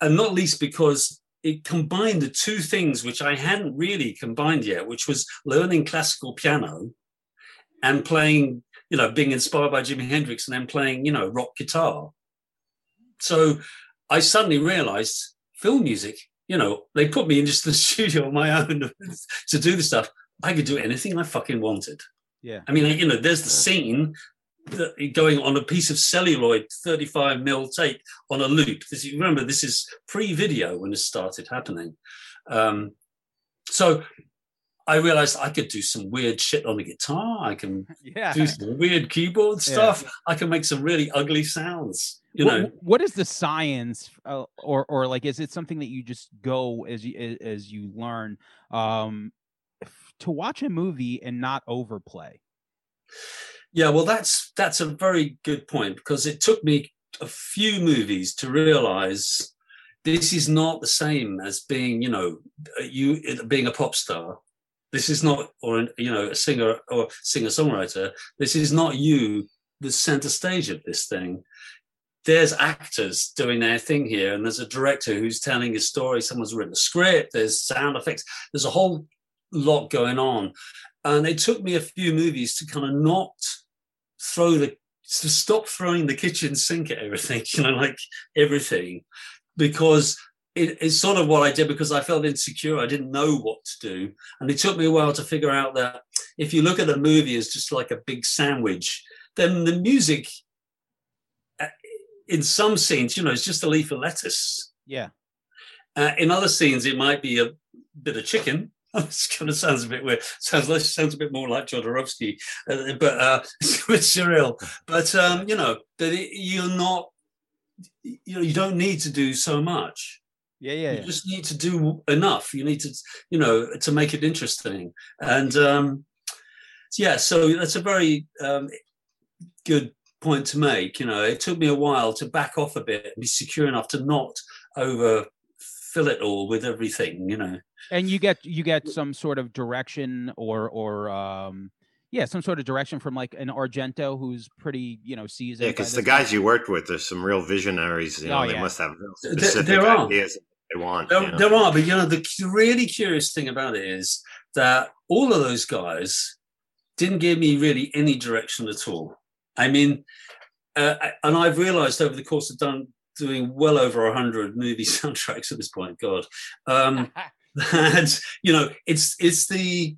and not least because it combined the two things which I hadn't really combined yet, which was learning classical piano and playing, you know, being inspired by Jimi Hendrix and then playing, you know, rock guitar. So I suddenly realized film music, you know, they put me in just the studio on my own to do the stuff. I could do anything I fucking wanted. Yeah. I mean, you know, there's the scene that going on a piece of celluloid 35 mil tape on a loop. This, you remember, this is pre-video when this started happening. Um, so I realized I could do some weird shit on the guitar. I can Yeah. do some weird keyboard stuff. I can make some really ugly sounds. You What- know, what is the science uh, or or like is it something that you just go as you as you learn um to watch a movie and not overplay Yeah, well, that's that's a very good point because it took me a few movies to realize this is not the same as being, you know, you being a pop star. This is not, or you know, a singer or singer songwriter. This is not you, the center stage of this thing. There's actors doing their thing here, and there's a director who's telling a story. Someone's written a script. There's sound effects. There's a whole lot going on, and it took me a few movies to kind of not throw the to stop throwing the kitchen sink at everything, you know, like everything, because it, it's sort of what I did because I felt insecure. I didn't know what to do, and it took me a while to figure out that if you look at a movie as just like a big sandwich, then the music, uh, in some scenes, you know, it's just a leaf of lettuce. yeah Uh, in other scenes, it might be a bit of chicken. This kind of sounds a bit weird. Sounds less, sounds a bit more like Jodorowsky, uh, but uh, it's surreal. But um, you know that it, you're not. You know, you don't need to do so much. Yeah yeah, You yeah. just need to do enough. You need to, you know, to make it interesting. And um, yeah, so that's a very um, good point to make. You know, it took me a while to back off a bit and be secure enough to not overfill it all with everything. You know. and you get you get some sort of direction or or um yeah some sort of direction from like an argento who's pretty you know seasoned Yeah, because this the guys you worked with are some real visionaries. You know, Oh, they yeah. must have real There- specific there are. ideas they want. There, you know? there are, but you know, the really curious thing about it is that all of those guys didn't give me really any direction at all. I mean, uh, and I've realized over the course of done doing well over a hundred movie soundtracks at this point. God, um, that you know, it's it's the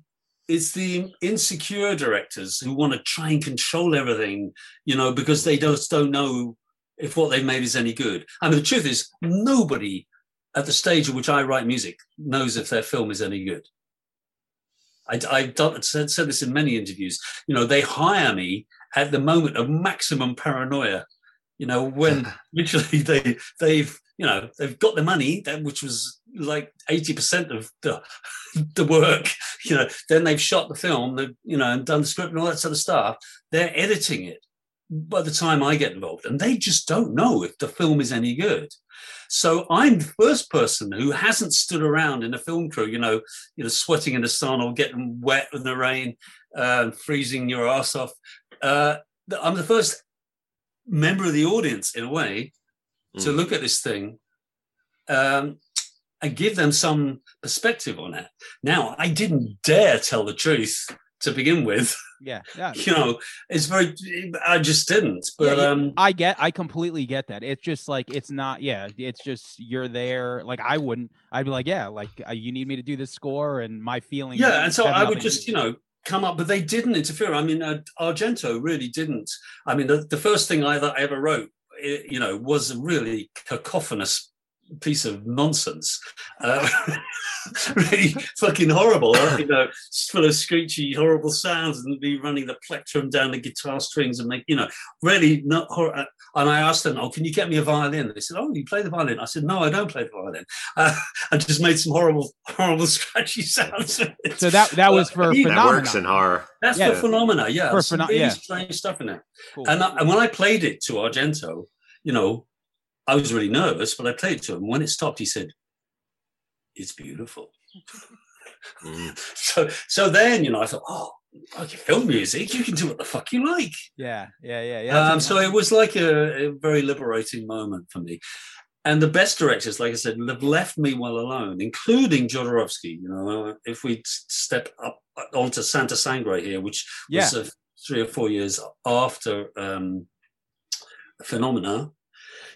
it's the insecure directors who want to try and control everything, you know, because they just don't know if what they've made is any good. I mean, the truth is, nobody at the stage at which I write music knows if their film is any good. I, I've done, said, said this in many interviews. You know, they hire me at the moment of maximum paranoia. You know, when literally they they've you know they've got the money, that which was like eighty percent of the the work. You know, then they've shot the film, they've you know, and done the script and all that sort of stuff. They're editing it by the time I get involved, and they just don't know if the film is any good. So I'm the first person who hasn't stood around in a film crew, you know, you know, sweating in the sun or getting wet in the rain, uh, freezing your ass off. Uh, I'm the first member of the audience, in a way, to Mm. look at this thing. Um, and give them some perspective on it. Now, I didn't dare tell the truth to begin with. Yeah, yeah. You know, it's very. I just didn't. But Yeah, um, I get, I completely get that. It's just like it's not. Yeah, it's just you're there. Like I wouldn't. I'd be like, yeah, like uh, you need me to do this score, and my feelings. yeah, and so I would just, you know, come up, but they didn't interfere. I mean, uh, Argento really didn't. I mean, the, the first thing I, that I ever wrote, i you know, was a really cacophonous piece of nonsense. Uh, really fucking horrible. You know, full of screechy, horrible sounds, and be running the plectrum down the guitar strings and make, you know, really not. Hor- uh, and I asked them, "Oh, can you get me a violin?" They said, "Oh, you play the violin." I said, "No, I don't play the violin." Uh, I just made some horrible, horrible scratchy sounds. So that that was for That That works in horror. That's Yeah. for phenomena, yeah. For Some pheno- really yeah. strange stuff in it. Cool. And, I, and when I played it to Argento, you know, I was really nervous, but I played it to him. When it stopped, he said, "It's beautiful." Mm. So, so then, you know, I thought, "Oh, okay, film music, you can do what the fuck you like." yeah, yeah, yeah, yeah. Um, so it was like a, a very liberating moment for me. And the best directors, like I said, have left me well alone, including Jodorowsky. You know, if we step up onto Santa Sangre here, which Yeah. was uh, three or four years after um, Phenomena,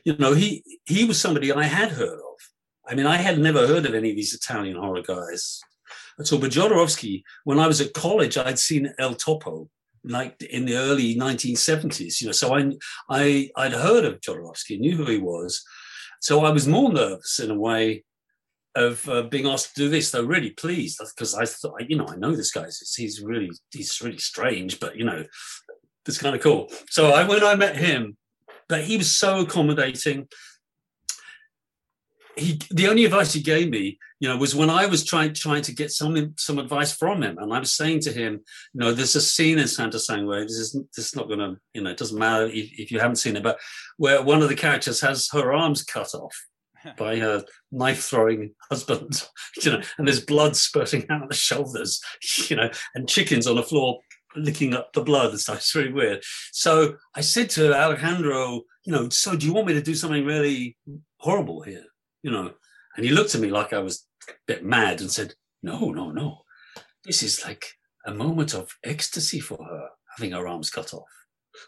you know, he he was somebody I had heard of. I mean, I had never heard of any of these Italian horror guys at all. But Jodorowsky, when I was at college, I'd seen El Topo, like in the early 1970s. You know, so I I I'd heard of Jodorowsky, knew who he was. So I was more nervous in a way of uh, being asked to do this, though really pleased because I thought, you know, I know this guy. He's- really he's really strange, but you know, it's kind of cool. So I when I met him, but he was so accommodating. He the only advice he gave me, you know, was when I was trying trying to get some some advice from him, and I was saying to him, you know, there's a scene in Santa Sangre. This is this is not going to, you know, it doesn't matter if, if you haven't seen it, but where one of the characters has her arms cut off by her knife throwing husband, you know, and there's blood spurting out of the shoulders, you know, and chickens on the floor licking up the blood and stuff. It's really weird. So I said to Alejandro, you know, so do you want me to do something really horrible here? You know, and he looked at me like I was a bit mad and said, no, no, no. This is like a moment of ecstasy for her, having her arms cut off.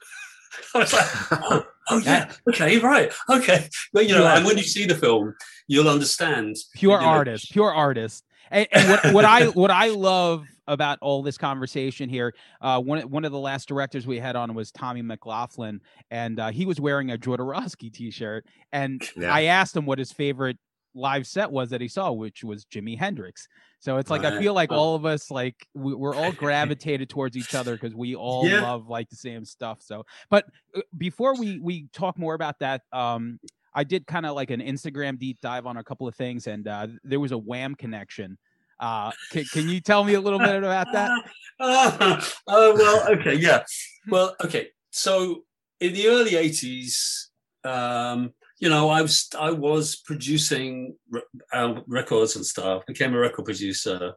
I was like, oh, oh yeah, okay, right, okay. But you know, and when you see the film, you'll understand. pure you know, artist, pure artist. And, and what, what I what I love about all this conversation here, uh, one one of the last directors we had on was Tommy McLaughlin, and uh, he was wearing a Jodorowsky T-shirt, and Yeah. I asked him what his favorite live set was that he saw, which was Jimi Hendrix. So it's like I feel like all of us like we, we're all gravitated towards each other because we all Yeah. love like the same stuff. So, but uh, before we we talk more about that, um, I did kind of like an Instagram deep dive on a couple of things, and uh, there was a Wham connection. Uh, can, can you tell me a little bit about that? Ah, oh well, okay, yeah. Well, okay. So in the early '80s, um, you know, I was I was producing re- uh, records and stuff. Became a record producer,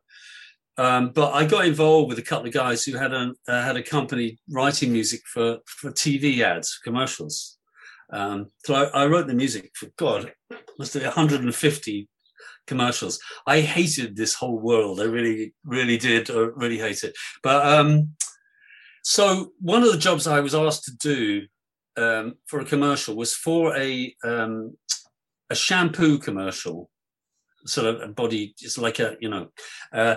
um, but I got involved with a couple of guys who had a uh, had a company writing music for for TV ads, commercials. Um, so I, I wrote the music for God, must have been 150 commercials. I hated this whole world. I really, really did. I really hate it. But um, so one of the jobs I was asked to do um, for a commercial was for a um, a shampoo commercial, sort of a body, it's like a you know, uh,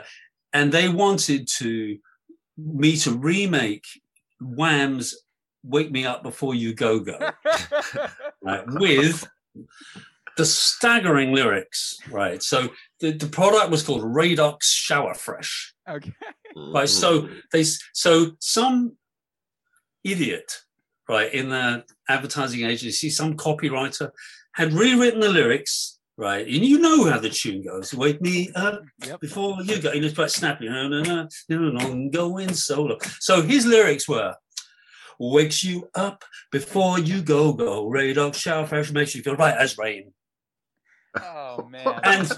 and they wanted to me to remake Wham's "Wake Me Up Before You Go Go." right, with the staggering lyrics, right? So the, the product was called Radox Shower Fresh, okay. right? So mm-hmm. they so some idiot, right, in the advertising agency, some copywriter had rewritten the lyrics, right? And you know how the tune goes. Wake me up Yep. before you go. And it's quite snappy. No, no, no, no, no, no, going solo. So his lyrics were wakes you up before you go, go. Radox shower fresh makes you feel right as rain. Oh man. And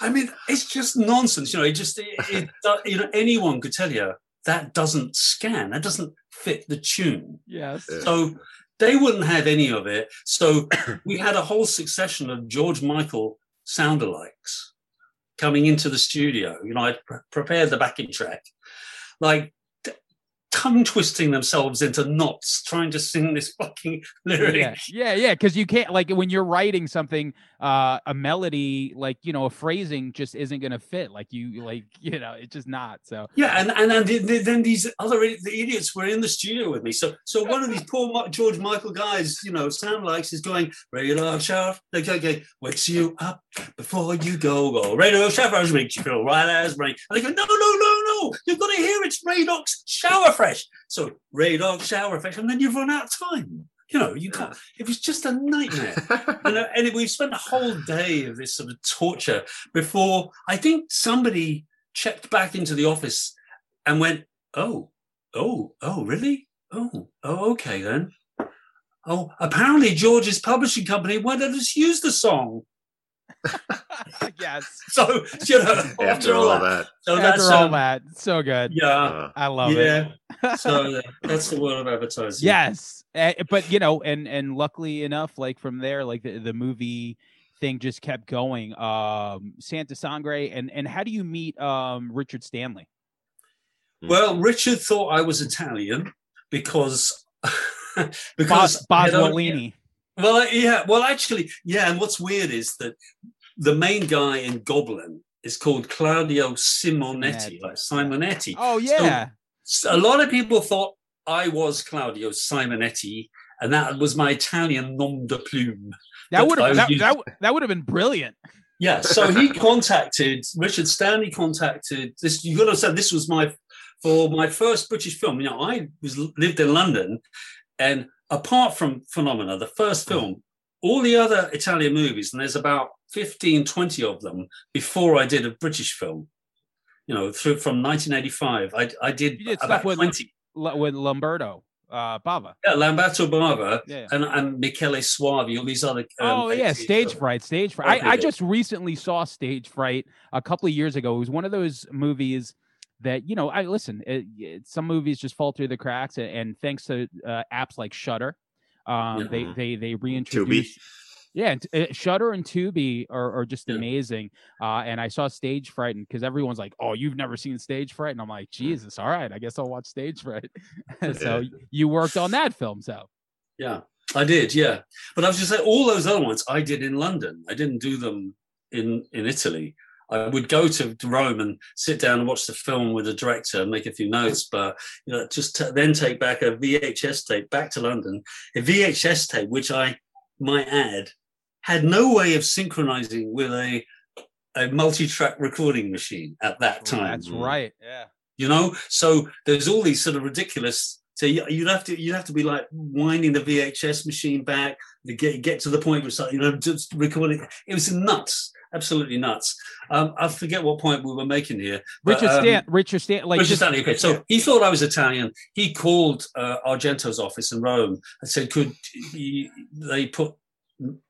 I mean, it's just nonsense. You know, it just, it, it, you know, anyone could tell you that doesn't scan, that doesn't fit the tune. yes. Yeah. So they wouldn't have any of it. So we had a whole succession of George Michael sound alikes coming into the studio. You know, I pre- prepared the backing track, like t- tongue twisting themselves into knots trying to sing this fucking lyric. yeah yeah yeah because you can't like when you're writing something uh a melody like you know a phrasing just isn't gonna fit like you like you know it's just not so Yeah, and and, and the- the- then these other the idiots were in the studio with me. So so one of these poor George Michael guys, you know, sound likes is going radar shaft, like okay, wakes you up before you go. Go radio shaft makes you feel right as rain. And they go, no, no, no, no, you've got to hear it's Radox shower fresh. So Radox shower effect, and then you've run out of time. You know, you can't. It was just a nightmare. and, uh, and we've spent a whole day of this sort of torture before I think somebody checked back into the office and went, "Oh, oh, oh, really? Oh, oh, okay then. Oh, apparently George's publishing company won't let us use the song. Yes So you know, After all that. so after that's all um, that so good yeah, Uh, i love it yeah. so uh, that's the world of advertising. yes eh, but you know and and luckily enough like from there like the, the movie thing just kept going um santa sangre and and how do you meet um richard stanley Well, Richard thought I was Italian because Bos, because I had only- Boswellini. Well, yeah. Well, actually, yeah. And what's weird is that the main guy in Goblin is called Claudio Simonetti, Simonetti. like Simonetti. oh yeah So a lot of people thought I was Claudio Simonetti, and that was my Italian nom de plume. that would have that, that, that would have been brilliant Yeah. So he contacted Richard Stanley. Contacted this. You got to say this was my for my first British film. You know, I was lived in London, and apart from Phenomena, the first film, all the other Italian movies, and there's about 15, 20 of them before I did a British film. You know, through from 1985, I I did, did about with- 20. L- with Lamberto uh Bava. Yeah, Lamberto Bava Yeah. and, and Michele Soavi, all these other. um, oh yeah, stage fright, stage fright. I, I just recently saw Stage Fright a couple of years ago. It was one of those movies that you know. I listen. It, it- some movies just fall through the cracks, and, and thanks to uh, apps like Shudder, um, Yeah. they they they reintroduced. Yeah, uh, Shudder and Tubi are, are just Yeah. amazing. Uh, and I saw Stage Fright, because everyone's like, "Oh, you've never seen Stage Fright," and I'm like, "Jesus, all right, I guess I'll watch Stage Fright." so Yeah. you worked on that film, so Yeah, I did. Yeah, but I was just saying, all those other ones I did in London. I didn't do them in in Italy. I would go to, Rome and sit down and watch the film with the director and make a few notes, but you know, just t- then take back a VHS tape back to London. A VHS tape, which I might add, had no way of synchronizing with a a multi-track recording machine at that time that's right. Yeah. you know so there's all these sort of ridiculous so you- you'd have to you'd have to be like winding the vhs machine back to get get to the point where you know just recording it was nuts absolutely nuts um i forget what point we were making here but, Richard um, Richard Stan, like Richard Stanley. Okay, so he thought I was Italian. He called uh, Argento's office in Rome and said, "Could he, they put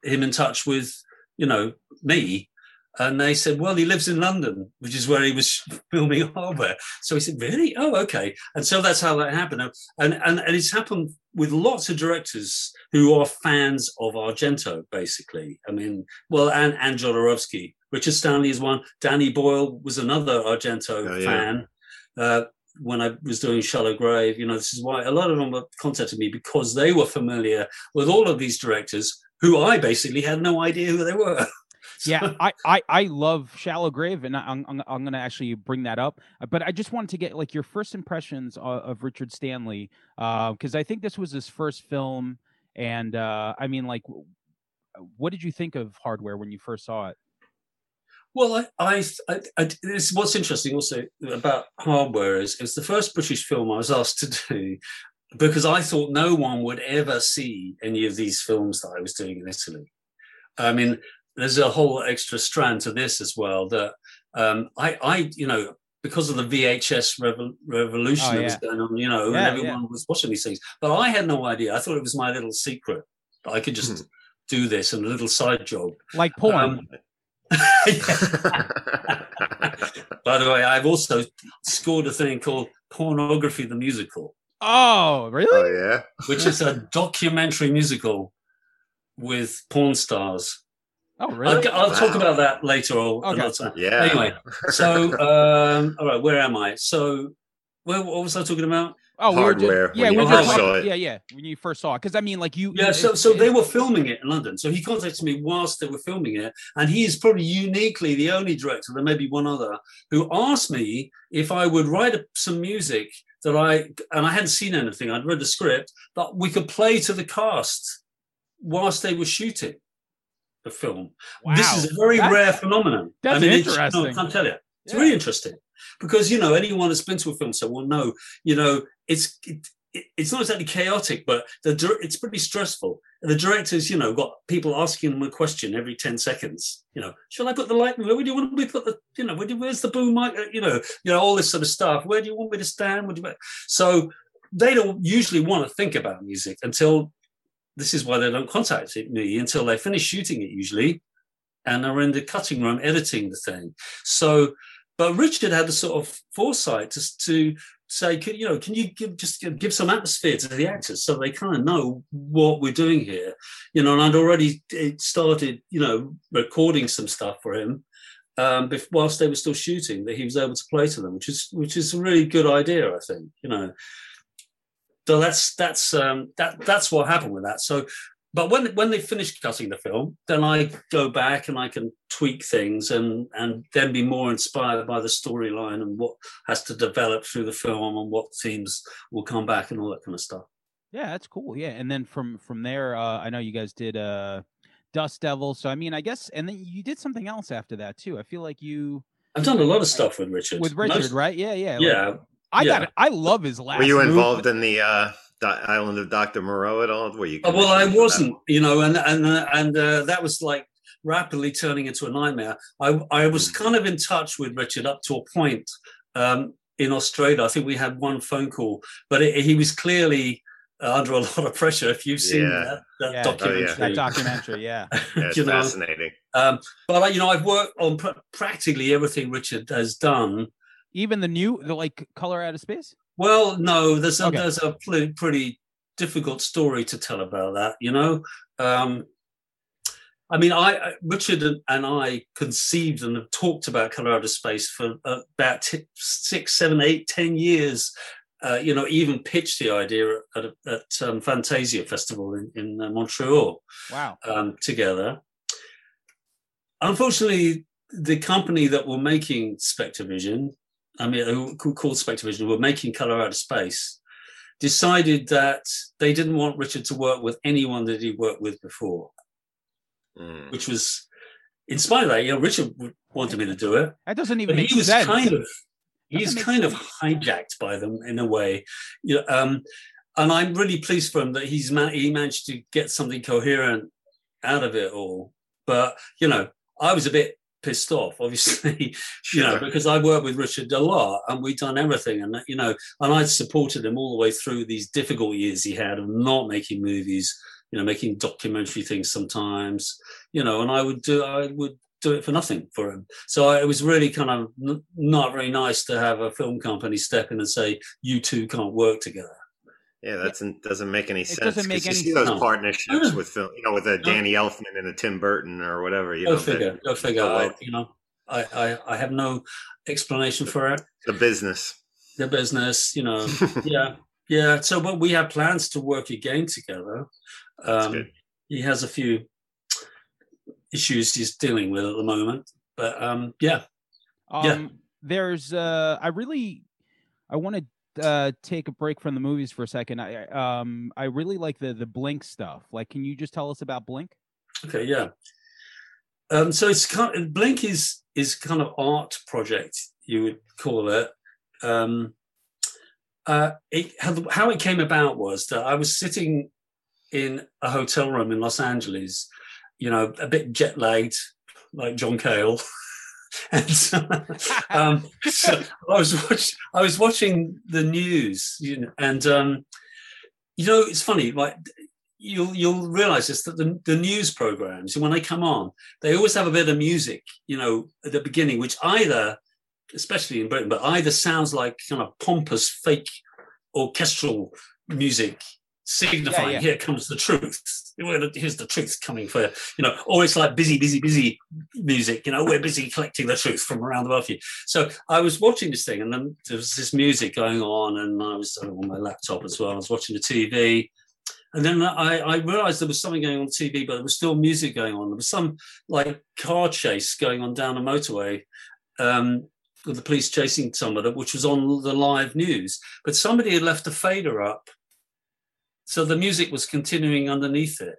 him in touch with, you know, me?" And they said, "Well, he lives in London, which is where he was filming Hardware." So he said, "Really? Oh, okay." And so that's how that happened. And and and it's happened with lots of directors who are fans of Argento. Basically, I mean, well, and and Jodorowsky. Richard Stanley is one. Danny Boyle was another Argento Oh, yeah. fan. Uh, when I was doing Shallow Grave, you know, this is why a lot of them contacted me because they were familiar with all of these directors who I basically had no idea who they were. yeah, I, I I love Shallow Grave, and I'm I'm, I'm going to actually bring that up. Uh, But I just wanted to get like your first impressions of, of Richard Stanley, because I think this was his first film, and uh, I mean, like, what did you think of Hardware when you first saw it? Well, I, I, I, I this, what's interesting also about Hardware is it's the first British film I was asked to do because I thought no one would ever see any of these films that I was doing in Italy. I mean, there's a whole extra strand to this as well that um, I, I, you know, because of the VHS revo- revolution Oh, that was going on, you know, Yeah, and everyone was watching these things, but I had no idea. I thought it was my little secret I could just do this and a little side job. Like porn. Um, By the way, I've also scored a thing called Pornography the Musical, oh, really? oh yeah. which is a documentary musical with porn stars Oh, really? I'll, I'll talk about that later or Okay. another time. Yeah. Anyway, so um, all right, where am I? So, where, what was I talking about? Oh, we were just- Hardware, yeah, when we you first saw it. Yeah, yeah. When you first saw it, because I mean, like you. Yeah, so it's- so they it's- were filming it in London. So he contacted me whilst they were filming it, and he is probably uniquely the only director, there may be one other, who asked me if I would write a- some music that I and I hadn't seen anything. I'd read the script that we could play to the cast whilst they were shooting the film. This Wow. is a very That's- rare phenomenon. that's it's- interesting. No, I can't tell you. It's Yeah. really interesting because you know anyone that's been to a film set will know. You know, it's it, it- it's not exactly chaotic, but the it's pretty stressful. And the directors, you know, got people asking them a question every ten seconds. You know, shall I put the light? Where do you want me to put the? You know, where do, where's the boom mic? Uh, You know, you know all this sort of stuff. Where do you want me to stand? Would you? So they don't usually want to think about music until this is why they don't contact me until they finish shooting it usually and are in the cutting room editing the thing. So but richard had the sort of foresight to, to say can you know can you give just give some atmosphere to the actors so they kind of know what we're doing here? You know and i'd already it started you know recording some stuff for him um whilst they were still shooting that he was able to play to them which is which is a really good idea i think you know so that's that's um, that that's what happened with that. So, but when when they finish cutting the film, then I go back and I can tweak things and and then be more inspired by the storyline and what has to develop through the film and what themes will come back and all that kind of stuff. Yeah, that's cool. Yeah, and then from from there, uh, I know you guys did uh, Dust Devil. So I mean, I guess, and then you did something else after that too. I feel like you I've done a lot of stuff with Richard. with Richard, Most- right? Yeah, yeah. like, Yeah, I yeah. got it. I love his last. Were you movie. involved in the uh, Do- Island of Doctor Moreau at all? Were you? Uh, well, I commissioned for that? wasn't, you know, and and uh, and uh, that was like rapidly turning into a nightmare. I I was Mm. kind of in touch with Richard up to a point um, in Australia. I think we had one phone call, but it, he was clearly uh, under a lot of pressure. If you've seen Yeah. that, that Yeah. Oh, yeah. documentary, that documentary? Yeah. Yeah, it's you know, fascinating. um, but I, you know, I've worked on pr- practically everything Richard has done. Even the new, the like color out of space. Well, no, there's a Okay. there's a pretty, pretty difficult story to tell about that. You know, um, I mean, I Richard and, I conceived and have talked about Color Out of Space for uh, about t- six, seven, eight, ten years. Uh, you know, even pitched the idea at, at um, Fantasia Festival in, in uh, Montreal Wow. um, together. Unfortunately, the company that were making SpectreVision, I mean, who who called SpectreVision, were making Color Out of Space, decided that they didn't want Richard to work with anyone that he worked with before, Mm. which was, in spite of that, you know, Richard wanted me to do it, That doesn't even make he was sense. kind of, he's Doesn't make kind of hijacked by them in a way, you know, um, and I'm really pleased for him that he's man- he managed to get something coherent out of it all. But you know, I was a bit pissed off, obviously, you know, because I worked with Richard a lot and we'd done everything, and you know, and I'd supported him all the way through these difficult years he had of not making movies, you know, making documentary things sometimes, you know, and I would do I would do it for nothing for him. So I, it was really kind of n- not very nice to have a film company step in and say, "You two can't work together." Yeah, that doesn't make any sense. doesn't make 'cause you any see those sense. partnerships with film, you know, with a Danny Elfman and a Tim Burton or whatever. You Go know, that- figure. Go figure. no I, you know, I, I I have no explanation for it. the business. The business, you know, yeah, yeah. So, but we have plans to work again together. That's Um, good. he has a few issues he's dealing with at the moment, but um, yeah, Um, Yeah. There's, uh, I really, I want to uh, take a break from the movies for a second. I, um, I really like the the Blink stuff. Like, can you just tell us about Blink? okay, yeah. Um, so it's kind of, Blink is is kind of art project you would call it. Um, uh, it how it came about was that I was sitting in a hotel room in Los Angeles, you know, a bit jet lagged, like John Cale. and so, um, so I was watch, I was watching the news, you know, and um, you know, it's funny, like you'll you'll realize this that the, the news programs when they come on, they always have a bit of music, you know, at the beginning, which either, especially in Britain, but either sounds like kind of pompous fake orchestral music signifying Yeah, yeah. here comes the truth. Here's the truth coming for you You know, or it's like busy, busy, busy music. You know, we're busy collecting the truth from around above you. So I was watching this thing, and then there was this music going on, and I was on my laptop as well. I was watching the TV. And then I, I realized there was something going on TV, but there was still music going on. There was some like car chase going on down a motorway um, with the police chasing somebody, which was on the live news. But somebody had left a fader up. So the music was continuing underneath it.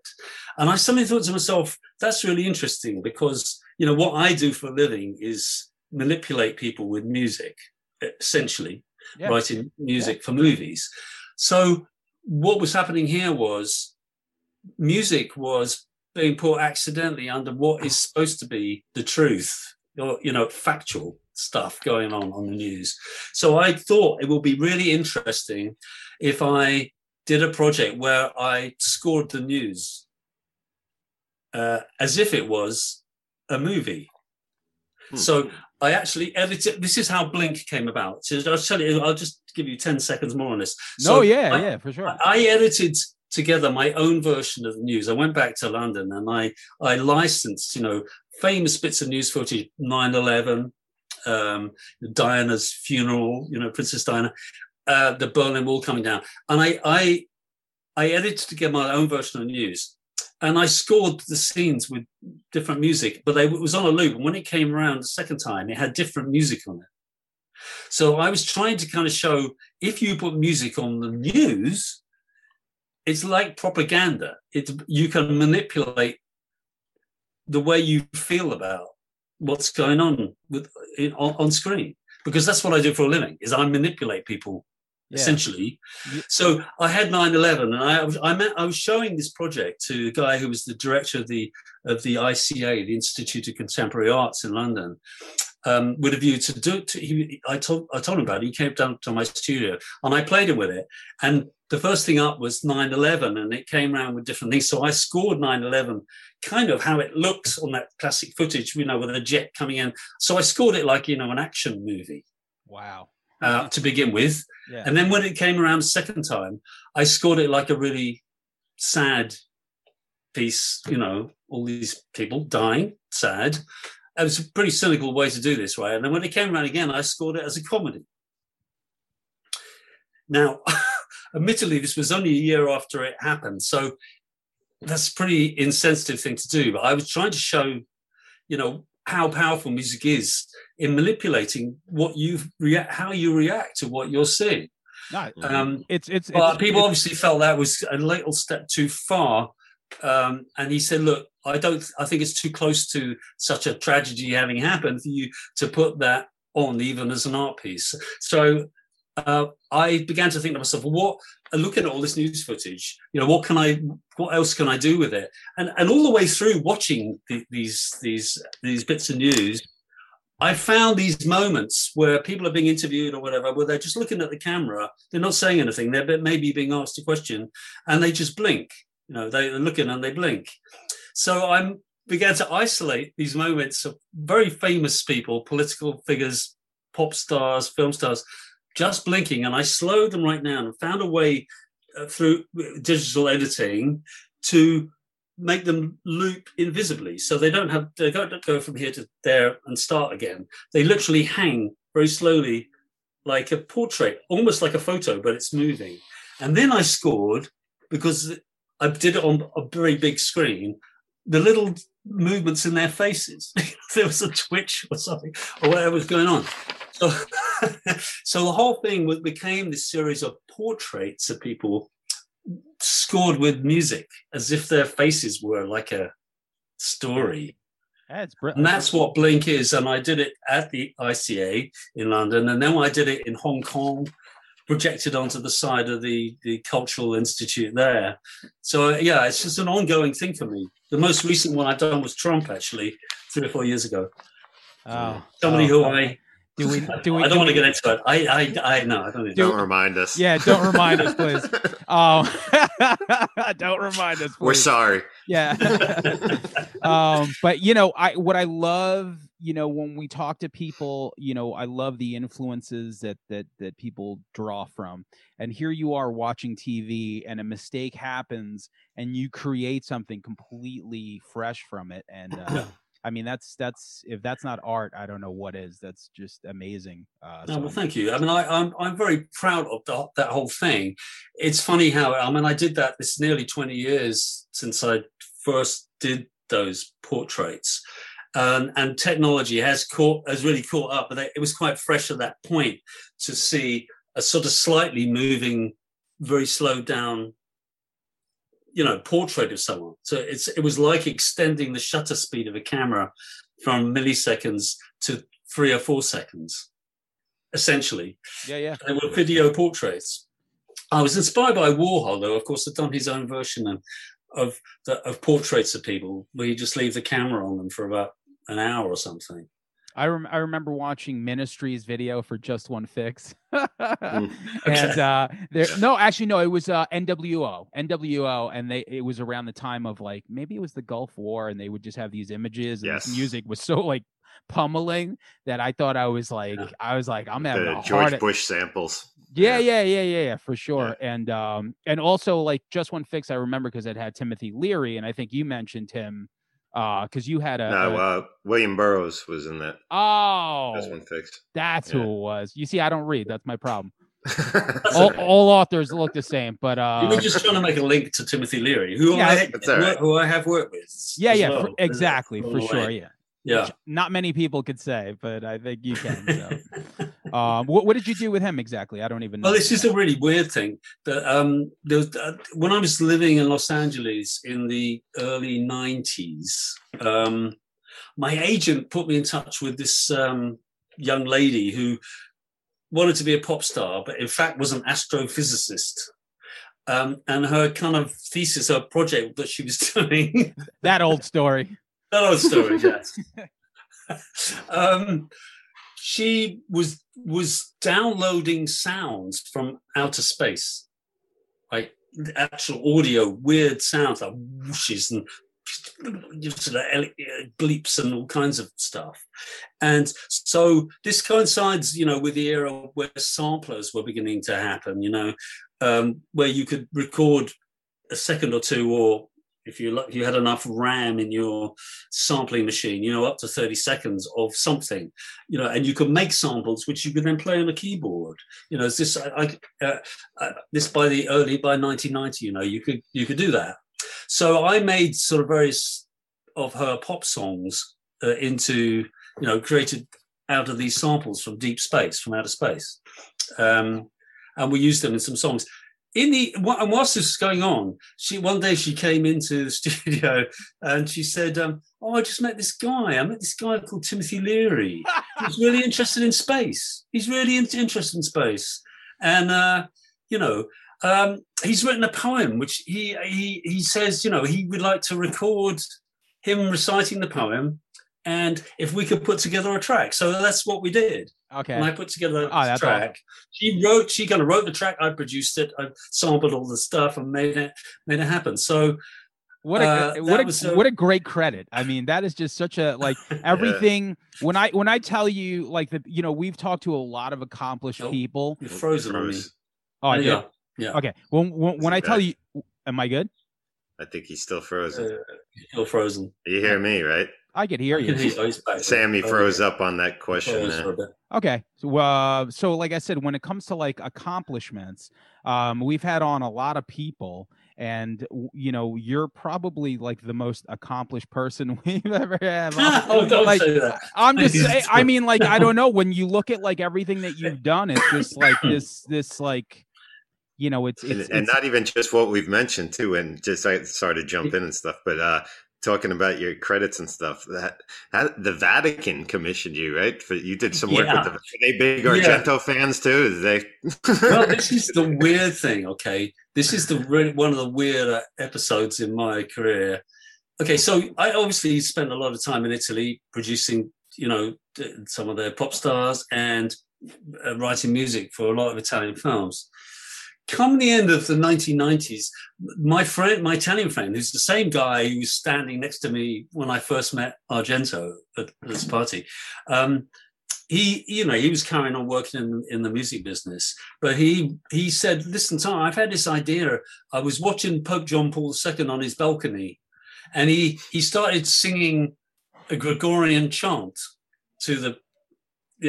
And I suddenly thought to myself, that's really interesting because, you know, what I do for a living is manipulate people with music, essentially Yeah. writing music for movies. So what was happening here was music was being put accidentally under what is supposed to be the truth or you know factual stuff going on on the news so i thought it would be really interesting if i did a project where i scored the news uh, as if it was a movie Hmm. so I actually edited. This is how Blink came about. So I'll tell you. I'll just give you ten seconds more on this. No, yeah, I, yeah, for sure. I edited together my own version of the news. I went back to London and I I licensed, you know, famous bits of news footage, 9-11, um, Diana's funeral, you know, Princess Diana, uh, the Berlin Wall coming down. And I I I edited together my own version of the news. And I scored the scenes with different music, but they, it was on a loop. And when it came around the second time, it had different music on it. So I was trying to kind of show if you put music on the news, it's like propaganda. It you can manipulate the way you feel about what's going on with on, on screen because that's what I do for a living. Is I manipulate people Yeah. essentially. Ye- So I had 9/11, and I was I, met, I was showing this project to the guy who was the director of the of the ICA, the Institute of Contemporary Arts in London, um, with a view to do. To, he, I told I told him about it. He came down to my studio, and I played him with it. And the first thing up was 9/11, and it came around with different things. So I scored 9/11, kind of how it looks on that classic footage, you know, with a jet coming in. So I scored it like you know an action movie Wow. Uh, to begin with. Yeah. And then when it came around second time, I scored it like a really sad piece, you know, all these people dying, sad. It was a pretty cynical way to do this, right? And then when it came around again, I scored it as a comedy. Now, admittedly, this was only a year after it happened. So that's a pretty insensitive thing to do. But I was trying to show, you know, how powerful music is in manipulating what you react, how you react to what you're seeing. No, Um, it's it's, but it's people it's- obviously felt that was a little step too far. Um, and he said, "Look, I don't. I think it's too close to such a tragedy having happened for you to put that on, even as an art piece." So uh, I began to think to myself, well, "What? uh, Looking at all this news footage, you know, what can I? What else can I do with it?" And and all the way through watching the, these these these bits of news, I found these moments where people are being interviewed or whatever, where they're just looking at the camera, they're not saying anything, they're maybe being asked a question, and they just blink. You know, they're looking and they blink. So I began to isolate these moments of very famous people, political figures, pop stars, film stars, just blinking, and I slowed them right down and found a way uh, through digital editing to make them loop invisibly. So they don't have they don't go from here to there and start again. They literally hang very slowly like a portrait almost like a photo but it's moving. And then i scored because i did it on a very big screen the little movements in their faces. There was a twitch or something or whatever was going on so so the whole thing was, became this series of portraits of people scored with music as if their faces were like a story. yeah, it's br- And that's what Blink is. And I did it at the ICA in London. And then I did it in Hong Kong, projected onto the side of the, the Cultural Institute there. So, yeah, it's just an ongoing thing for me. The most recent one I've done was Trump, actually, three or four years ago. oh, Somebody oh. who oh. I, do we do we I do don't want to get into it. I, I, I no, I don't. Do- Don't remind us. Yeah, don't remind us, please. Oh, don't remind us. We're sorry. Yeah. um, but you know, I what I love you know when we talk to people you know i love the influences that that that people draw from and here you are watching tv and a mistake happens and you create something completely fresh from it and uh, i mean that's that's if that's not art i don't know what is that's just amazing uh No, so well, thank you. I mean, I, I'm I'm very proud of the, that whole thing. It's funny how I mean I did that. It's nearly 20 years since I first did those portraits, um, and technology has caught has really caught up. But it was quite fresh at that point to see a sort of slightly moving, very slowed down, you know, portrait of someone. So it's it was like extending the shutter speed of a camera from milliseconds to three or four seconds, essentially. yeah yeah They were video portraits. I was inspired by Warhol, though. Of course, had done his own version of of, the, of portraits of people, where you just leave the camera on them for about an hour or something. I, rem- I remember watching Ministry's video for Just One Fix. Mm, And uh there no actually no it was uh NWO NWO and they it was around the time of like maybe it was the Gulf War and they would just have these images and Yes. this music was so like pummeling that I thought I was like Yeah. I was like I'm having the a George hard Bush samples. yeah, Yeah. yeah, yeah, yeah, yeah, for sure. And um, and also like just one fix I remember because it had Timothy Leary, and I think you mentioned him, uh, because you had a, No, a- uh, William Burroughs was in that. oh, That's one fixed. that's who it was. You see, I don't read. That's my problem. That's All, all authors look the same, but you uh, were just trying to make a link to Timothy Leary, who Yeah, I that's all right. who I have worked with. yeah, yeah, well, for, exactly, for sure, way. yeah. Yeah. Not many people could say, but I think you can. So. um, what, what did you do with him exactly? I don't even know. Well, this is a really weird thing that um, there was, uh, when I was living in Los Angeles in the early '90s, um, my agent put me in touch with this um, young lady who wanted to be a pop star, but in fact was an astrophysicist. Um, and her kind of thesis, her project that she was doing, that old story. That old story, yes. um, she was was downloading sounds from outer space, like actual audio, weird sounds like whooshes and sort of bleeps and all kinds of stuff. And so this coincides, you know, with the era where samplers were beginning to happen. You know, um, where you could record a second or two, or if you you had enough RAM in your sampling machine, you know, up to 30 seconds of something, you know, and you could make samples which you could then play on a keyboard. You know, this I, uh, uh, this by the early by 1990, you know, you could you could do that. So I made sort of various of her pop songs uh, into, you know, created out of these samples from deep space, from outer space, um, and we used them in some songs in the and whilst this was going on, she one day she came into the studio and she said, um, "Oh, I just met this guy. I met this guy called Timothy Leary. He's really interested in space. He's really in- interested in space, and uh, you know." Um, he's written a poem which he, he he says you know he would like to record him reciting the poem and if we could put together a track so that's what we did Okay. and I put together Oh, a that's track. She wrote, she kind of wrote the track. I produced it. I sampled all the stuff and made it made it happen. So What a Uh, what that a so- what a great credit. I mean, that is just such a like everything. When I when I tell you like the you know we've talked to a lot of accomplished Nope. people. you're frozen on me. Froze. Oh, I did. yeah, yeah. Okay. When when, when I tell you, am I good? I think he's still frozen. Uh, you're frozen. you hear me, right? I could hear you. hear- he's. Sammy froze up on that question. Froze there. for a bit. Okay. So, uh, so like I said, when it comes to like accomplishments, um, we've had on a lot of people, and you know, you're probably like the most accomplished person we've ever had. oh, don't Like, say that. I'm just saying. I mean, like, I don't know. When you look at like everything that you've done, it's just like this, this like, you know, it's and, it's, and it's not even just what we've mentioned too and just i started to jump in and stuff but uh talking about your credits and stuff that, that the vatican commissioned you right for you did some work Yeah. with the are they big Yeah. argento fans too they well, this is the weird thing. Okay, this is the really one of the weirder episodes in my career. Okay, so I obviously spent a lot of time in Italy producing, you know, some of their pop stars and uh, writing music for a lot of Italian films. Come the end of the 1990s, my friend, my Italian friend, who's the same guy who was standing next to me when I first met Argento at this party, um, he, you know, he was carrying on working in, in the music business, but he he said, "Listen, Tom, I've had this idea. I was watching Pope John Paul II on his balcony, and he he started singing a Gregorian chant to the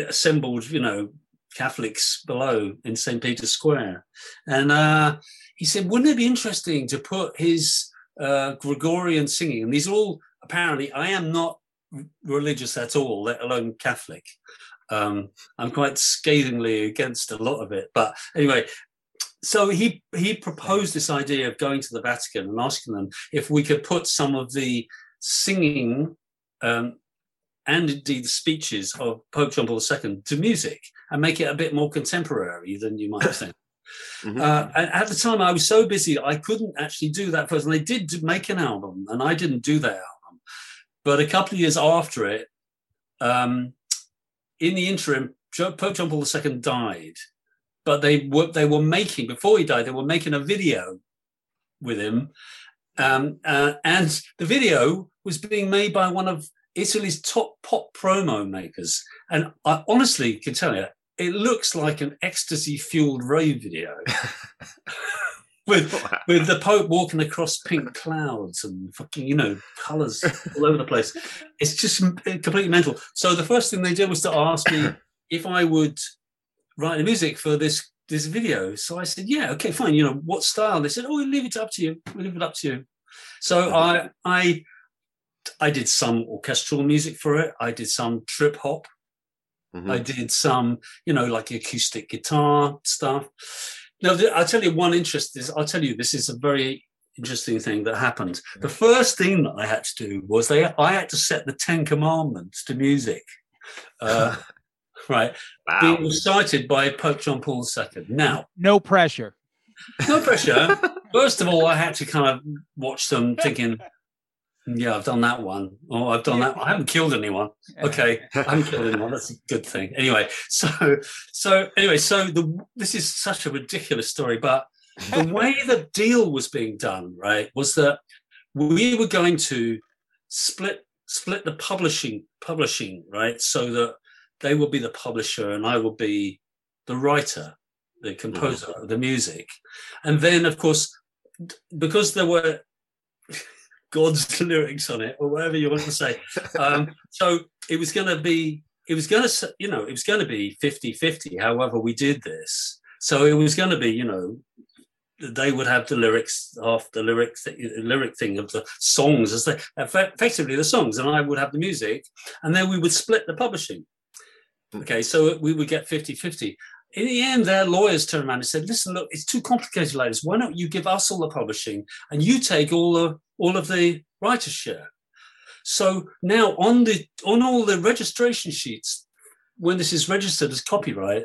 assembled, you know, Catholics below in St. Peter's Square. And uh, he said, wouldn't it be interesting to put his uh, Gregorian singing, and these are all apparently, I am not religious at all, let alone Catholic. Um, I'm quite scathingly against a lot of it. But anyway, so he he proposed this idea of going to the Vatican and asking them if we could put some of the singing um, and indeed the speeches of Pope John Paul II to music and make it a bit more contemporary than you might think. mm-hmm. uh, and at the time, I was so busy I couldn't actually do that first. And they did make an album, and I didn't do that album. But a couple of years after it, um, in the interim, Pope John Paul II died. But they were they were making before he died. They were making a video with him, um, uh, and the video was being made by one of Italy's top pop promo makers. And I honestly can tell you, it looks like an ecstasy fueled rave video. with wow. with the Pope walking across pink clouds and fucking you know colors all over the place. It's just eh, completely mental. So the first thing they did was to ask me if I would write the music for this this video. So I said, yeah, okay, fine. You know what style? They said, oh, we'll leave it up to you. We'll leave it up to you. So I I I did some orchestral music for it. I did some trip hop. Mm-hmm. I did some, you know, like acoustic guitar stuff. Now, I'll tell you one interest is, I'll tell you, this is a very interesting thing that happened. The first thing that I had to do was they, I had to set the Ten Commandments to music. Uh, right. Wow. Being recited by Pope John Paul II. Now, no pressure. No pressure. First of all, I had to kind of watch them thinking, yeah, I've done that one. Oh, I've done that. I haven't killed anyone. Okay, I haven't killed anyone. That's a good thing. Anyway, so so anyway, so the this is such a ridiculous story, but the way the deal was being done, right, was that we were going to split split the publishing publishing, right, so that they would be the publisher and I would be the writer, the composer of the music, and then of course because there were God's lyrics on it, or whatever you want to say. Um, so it was going to be, it was going to, you know, it was going to be 50 50, however we did this. So it was going to be, you know, they would have the lyrics off the lyrics the lyric thing of the songs as they effectively the songs and i would have the music and then we would split the publishing hmm. okay so we would get 50 50 in the end, their lawyers turned around and said, "Listen, look, it's too complicated like this. Why don't you give us all the publishing and you take all the all of the writer's share?" So now on the on all the registration sheets, when this is registered as copyright,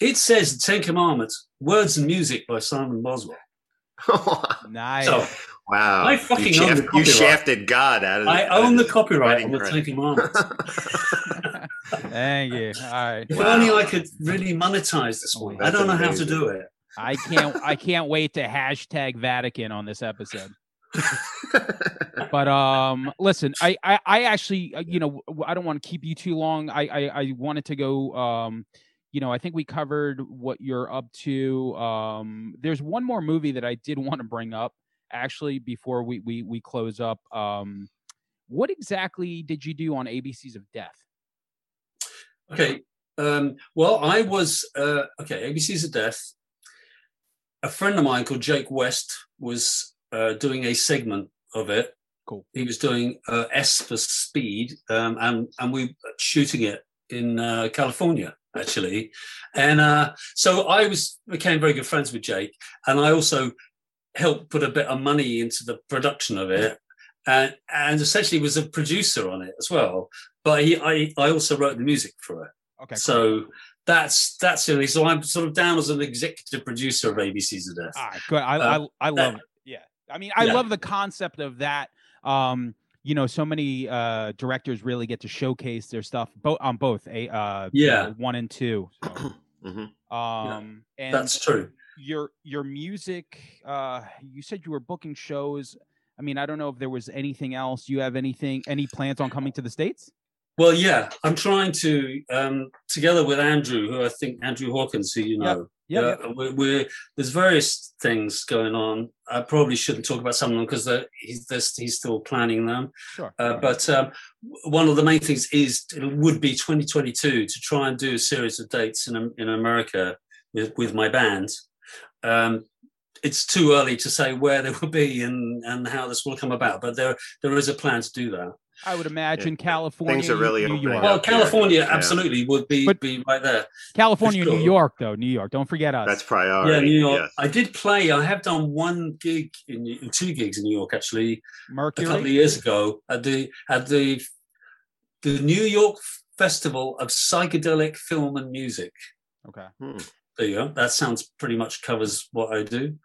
it says the Ten Commandments, words and music by Simon Boswell. nice. So, wow. I fucking you, shaft, you shafted God out of it. I own the copyright on the Ten Commandments. Thank you. All right. If wow. only I could really monetize this one. Oh, I don't know amazing. how to do it. I can't. I can't wait to hashtag Vatican on this episode. But um, listen, I, I, I actually, uh, you know, I don't want to keep you too long. I, I, I wanted to go. Um, you know, I think we covered what you're up to. Um, there's one more movie that I did want to bring up actually before we we we close up. Um, what exactly did you do on ABCs of Death? Okay. Um, well, I was uh, okay. ABCs of Death. A friend of mine called Jake West was uh, doing a segment of it. Cool. He was doing uh, S for Speed, um, and and we shooting it in uh, California actually, and uh, so I was became very good friends with Jake, and I also helped put a bit of money into the production of it and, and essentially was a producer on it as well. But he, I, I also wrote the music for it. Okay. So cool. that's that's really so I'm sort of down as an executive producer of ABCs of Death. Ah, good. I, uh, I, I love it. I mean, I yeah. love the concept of that. Um, you know, so many uh, directors really get to showcase their stuff both on both a uh, yeah one and two. So. mm-hmm. Um, yeah, and that's true. your your music uh you said you were booking shows i mean i don't know if there was anything else you have anything any plans on coming to the states Well, yeah, I'm trying to, um, together with Andrew, who I think Andrew Hawkins, who you Yep. Know, yeah, yeah. we're, we're there's various things going on. I probably shouldn't talk about some of them because he's there's, he's still planning them. sure Uh, but um, one of the main things is it would be 2022 to try and do a series of dates in in America with, with my band. Um, it's too early to say where they will be and, and how this will come about, but there there is a plan to do that. I would imagine california Things are really new york Well, up here. California Yeah. absolutely would be But- be right there. california sure. new york though new york don't forget us That's priority. yeah, New York. yes. I did play. I have done one gig in two gigs in New York actually Mercury? a couple of years ago at the at the the New York Festival of Psychedelic Film and Music. okay Hmm. There you go. That sounds pretty much covers what I do.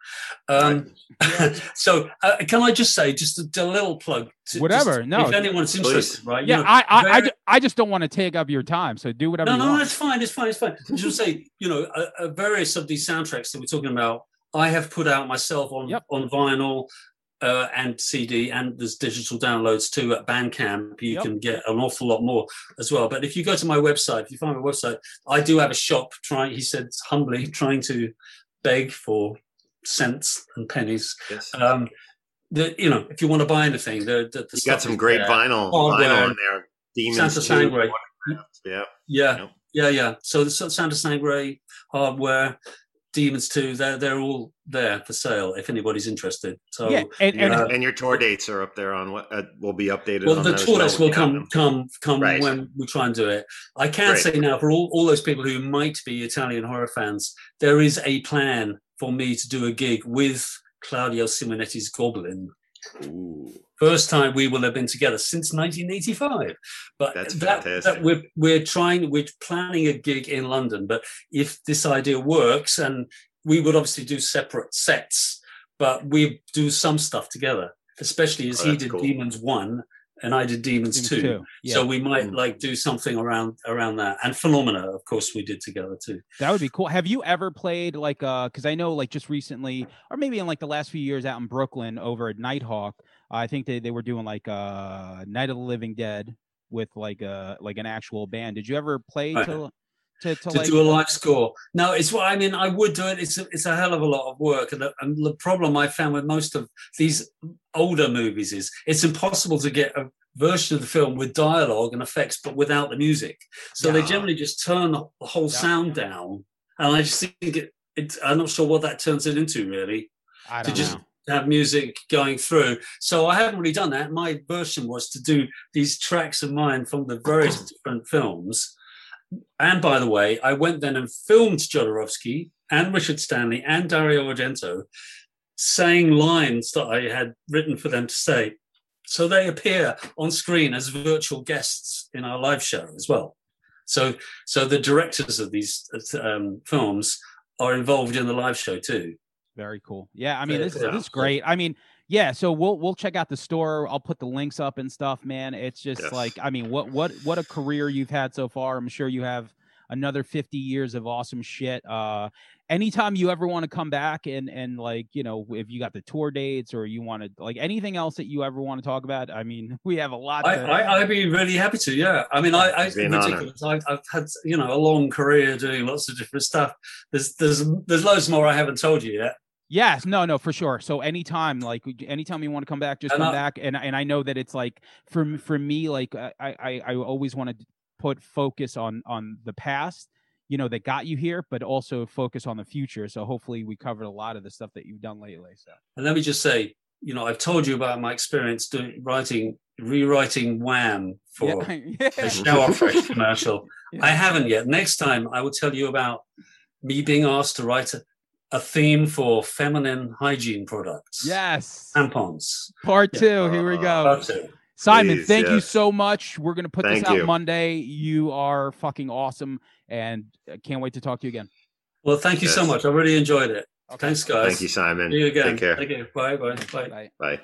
Um, so, uh, can I just say, just a, a little plug? to- Whatever, just no. If anyone's interested, right? you yeah know, I, I, I, very- ju- I just don't want to take up your time so do whatever no, you no, want it's fine. It's fine. It's fine. Just say, you know, uh, uh, various of these soundtracks that we're talking about, I have put out myself on Yep. on vinyl uh, and CD, and there's digital downloads too at Bandcamp. You Yep. can get an awful lot more as well. But if you go to my website, if you find my website, I do have a shop. Trying, he said humbly, trying to beg for cents and pennies. Yes. Um, the, you know, if you want to buy anything, the, the, the you stuff got some great there. vinyl Hardware. vinyl in there. Demons Santa. Sangre. Yeah. Yeah, Yep. yeah, yeah. So the S- Santa Sangre, Hardware, Demons Two, they're they're all there for sale if anybody's interested. So yeah and, and yeah. and your tour dates are up there on what uh, will be updated. well, on the tour when dates we will come come come Right. when we try and do it. I can Great. say now for all, all those people who might be Italian horror fans, there is a plan for me to do a gig with Claudio Simonetti's Goblin. Ooh, First time we will have been together since 1985. But That's that, fantastic. that we're we're trying we're planning a gig in London. But if this idea works, and we would obviously do separate sets, but we do some stuff together. Especially as Oh, he did cool. Demons One and I did Demons, Demons Two. two, yeah. So we might Mm. like do something around around that. And Phenomena, of course, we did together too. That would be cool. Have you ever played like uh because I know like just recently or maybe in like the last few years out in Brooklyn over at Nitehawk, I think they, they were doing like uh Night of the Living Dead with like uh like an actual band. Did you ever play Right. to to, to, to like do a live score. No, it's what I mean. I would do it. It's a, it's a hell of a lot of work, and the, and the problem I found with most of these older movies is it's impossible to get a version of the film with dialogue and effects, but without the music. So they generally just turn the whole Yeah. sound down, and I just think it. it I'm not sure what that turns it into really I to don't to just know. have music going through. So I haven't really done that. My version was to do these tracks of mine from the various different films. And by the way, I went then and filmed Jodorowsky and Richard Stanley and Dario Argento saying lines that I had written for them to say. So they appear on screen as virtual guests in our live show as well. So, so the directors of these um, films are involved in the live show too. Very cool. Yeah, I mean this yeah. this is great. I mean, yeah, so we'll we'll check out the store. I'll put the links up and stuff, man. It's just Yes. like I mean, what what what a career you've had so far. I'm sure you have another 50 years of awesome shit. Uh anytime you ever want to come back and and like, you know, if you got the tour dates or you want to like anything else that you ever want to talk about, I mean, we have a lot I, to I, I'd be really happy to. Yeah, I mean, I, I It'd be an honor. ridiculous. I've, I've had you know a long career doing lots of different stuff. There's there's there's loads more I haven't told you yet. Yes, no, no, for sure. So anytime, like anytime you want to come back, just And come I- back. And and I know that it's like for for me, like I I I always want to put focus on on the past, you know, that got you here, but also focus on the future. So hopefully we covered a lot of the stuff that you've done lately. So And let me just say, you know, I've told you about my experience doing writing rewriting Wham for yeah, a shower fresh commercial. Yeah. I haven't yet. Next time, I will tell you about me being asked to write a, a theme for feminine hygiene products. yes, tampons. part two. Here we Uh, go. Part two. Simon, Please, thank you so much. We're gonna put Thank this out you. Monday. You are fucking awesome, and I can't wait to talk to you again. Well, thank you so much. I really enjoyed it. Okay. Thanks, guys. Thank you, Simon. See you again. Take care. Thank you. Bye, bye, bye. Bye. Bye.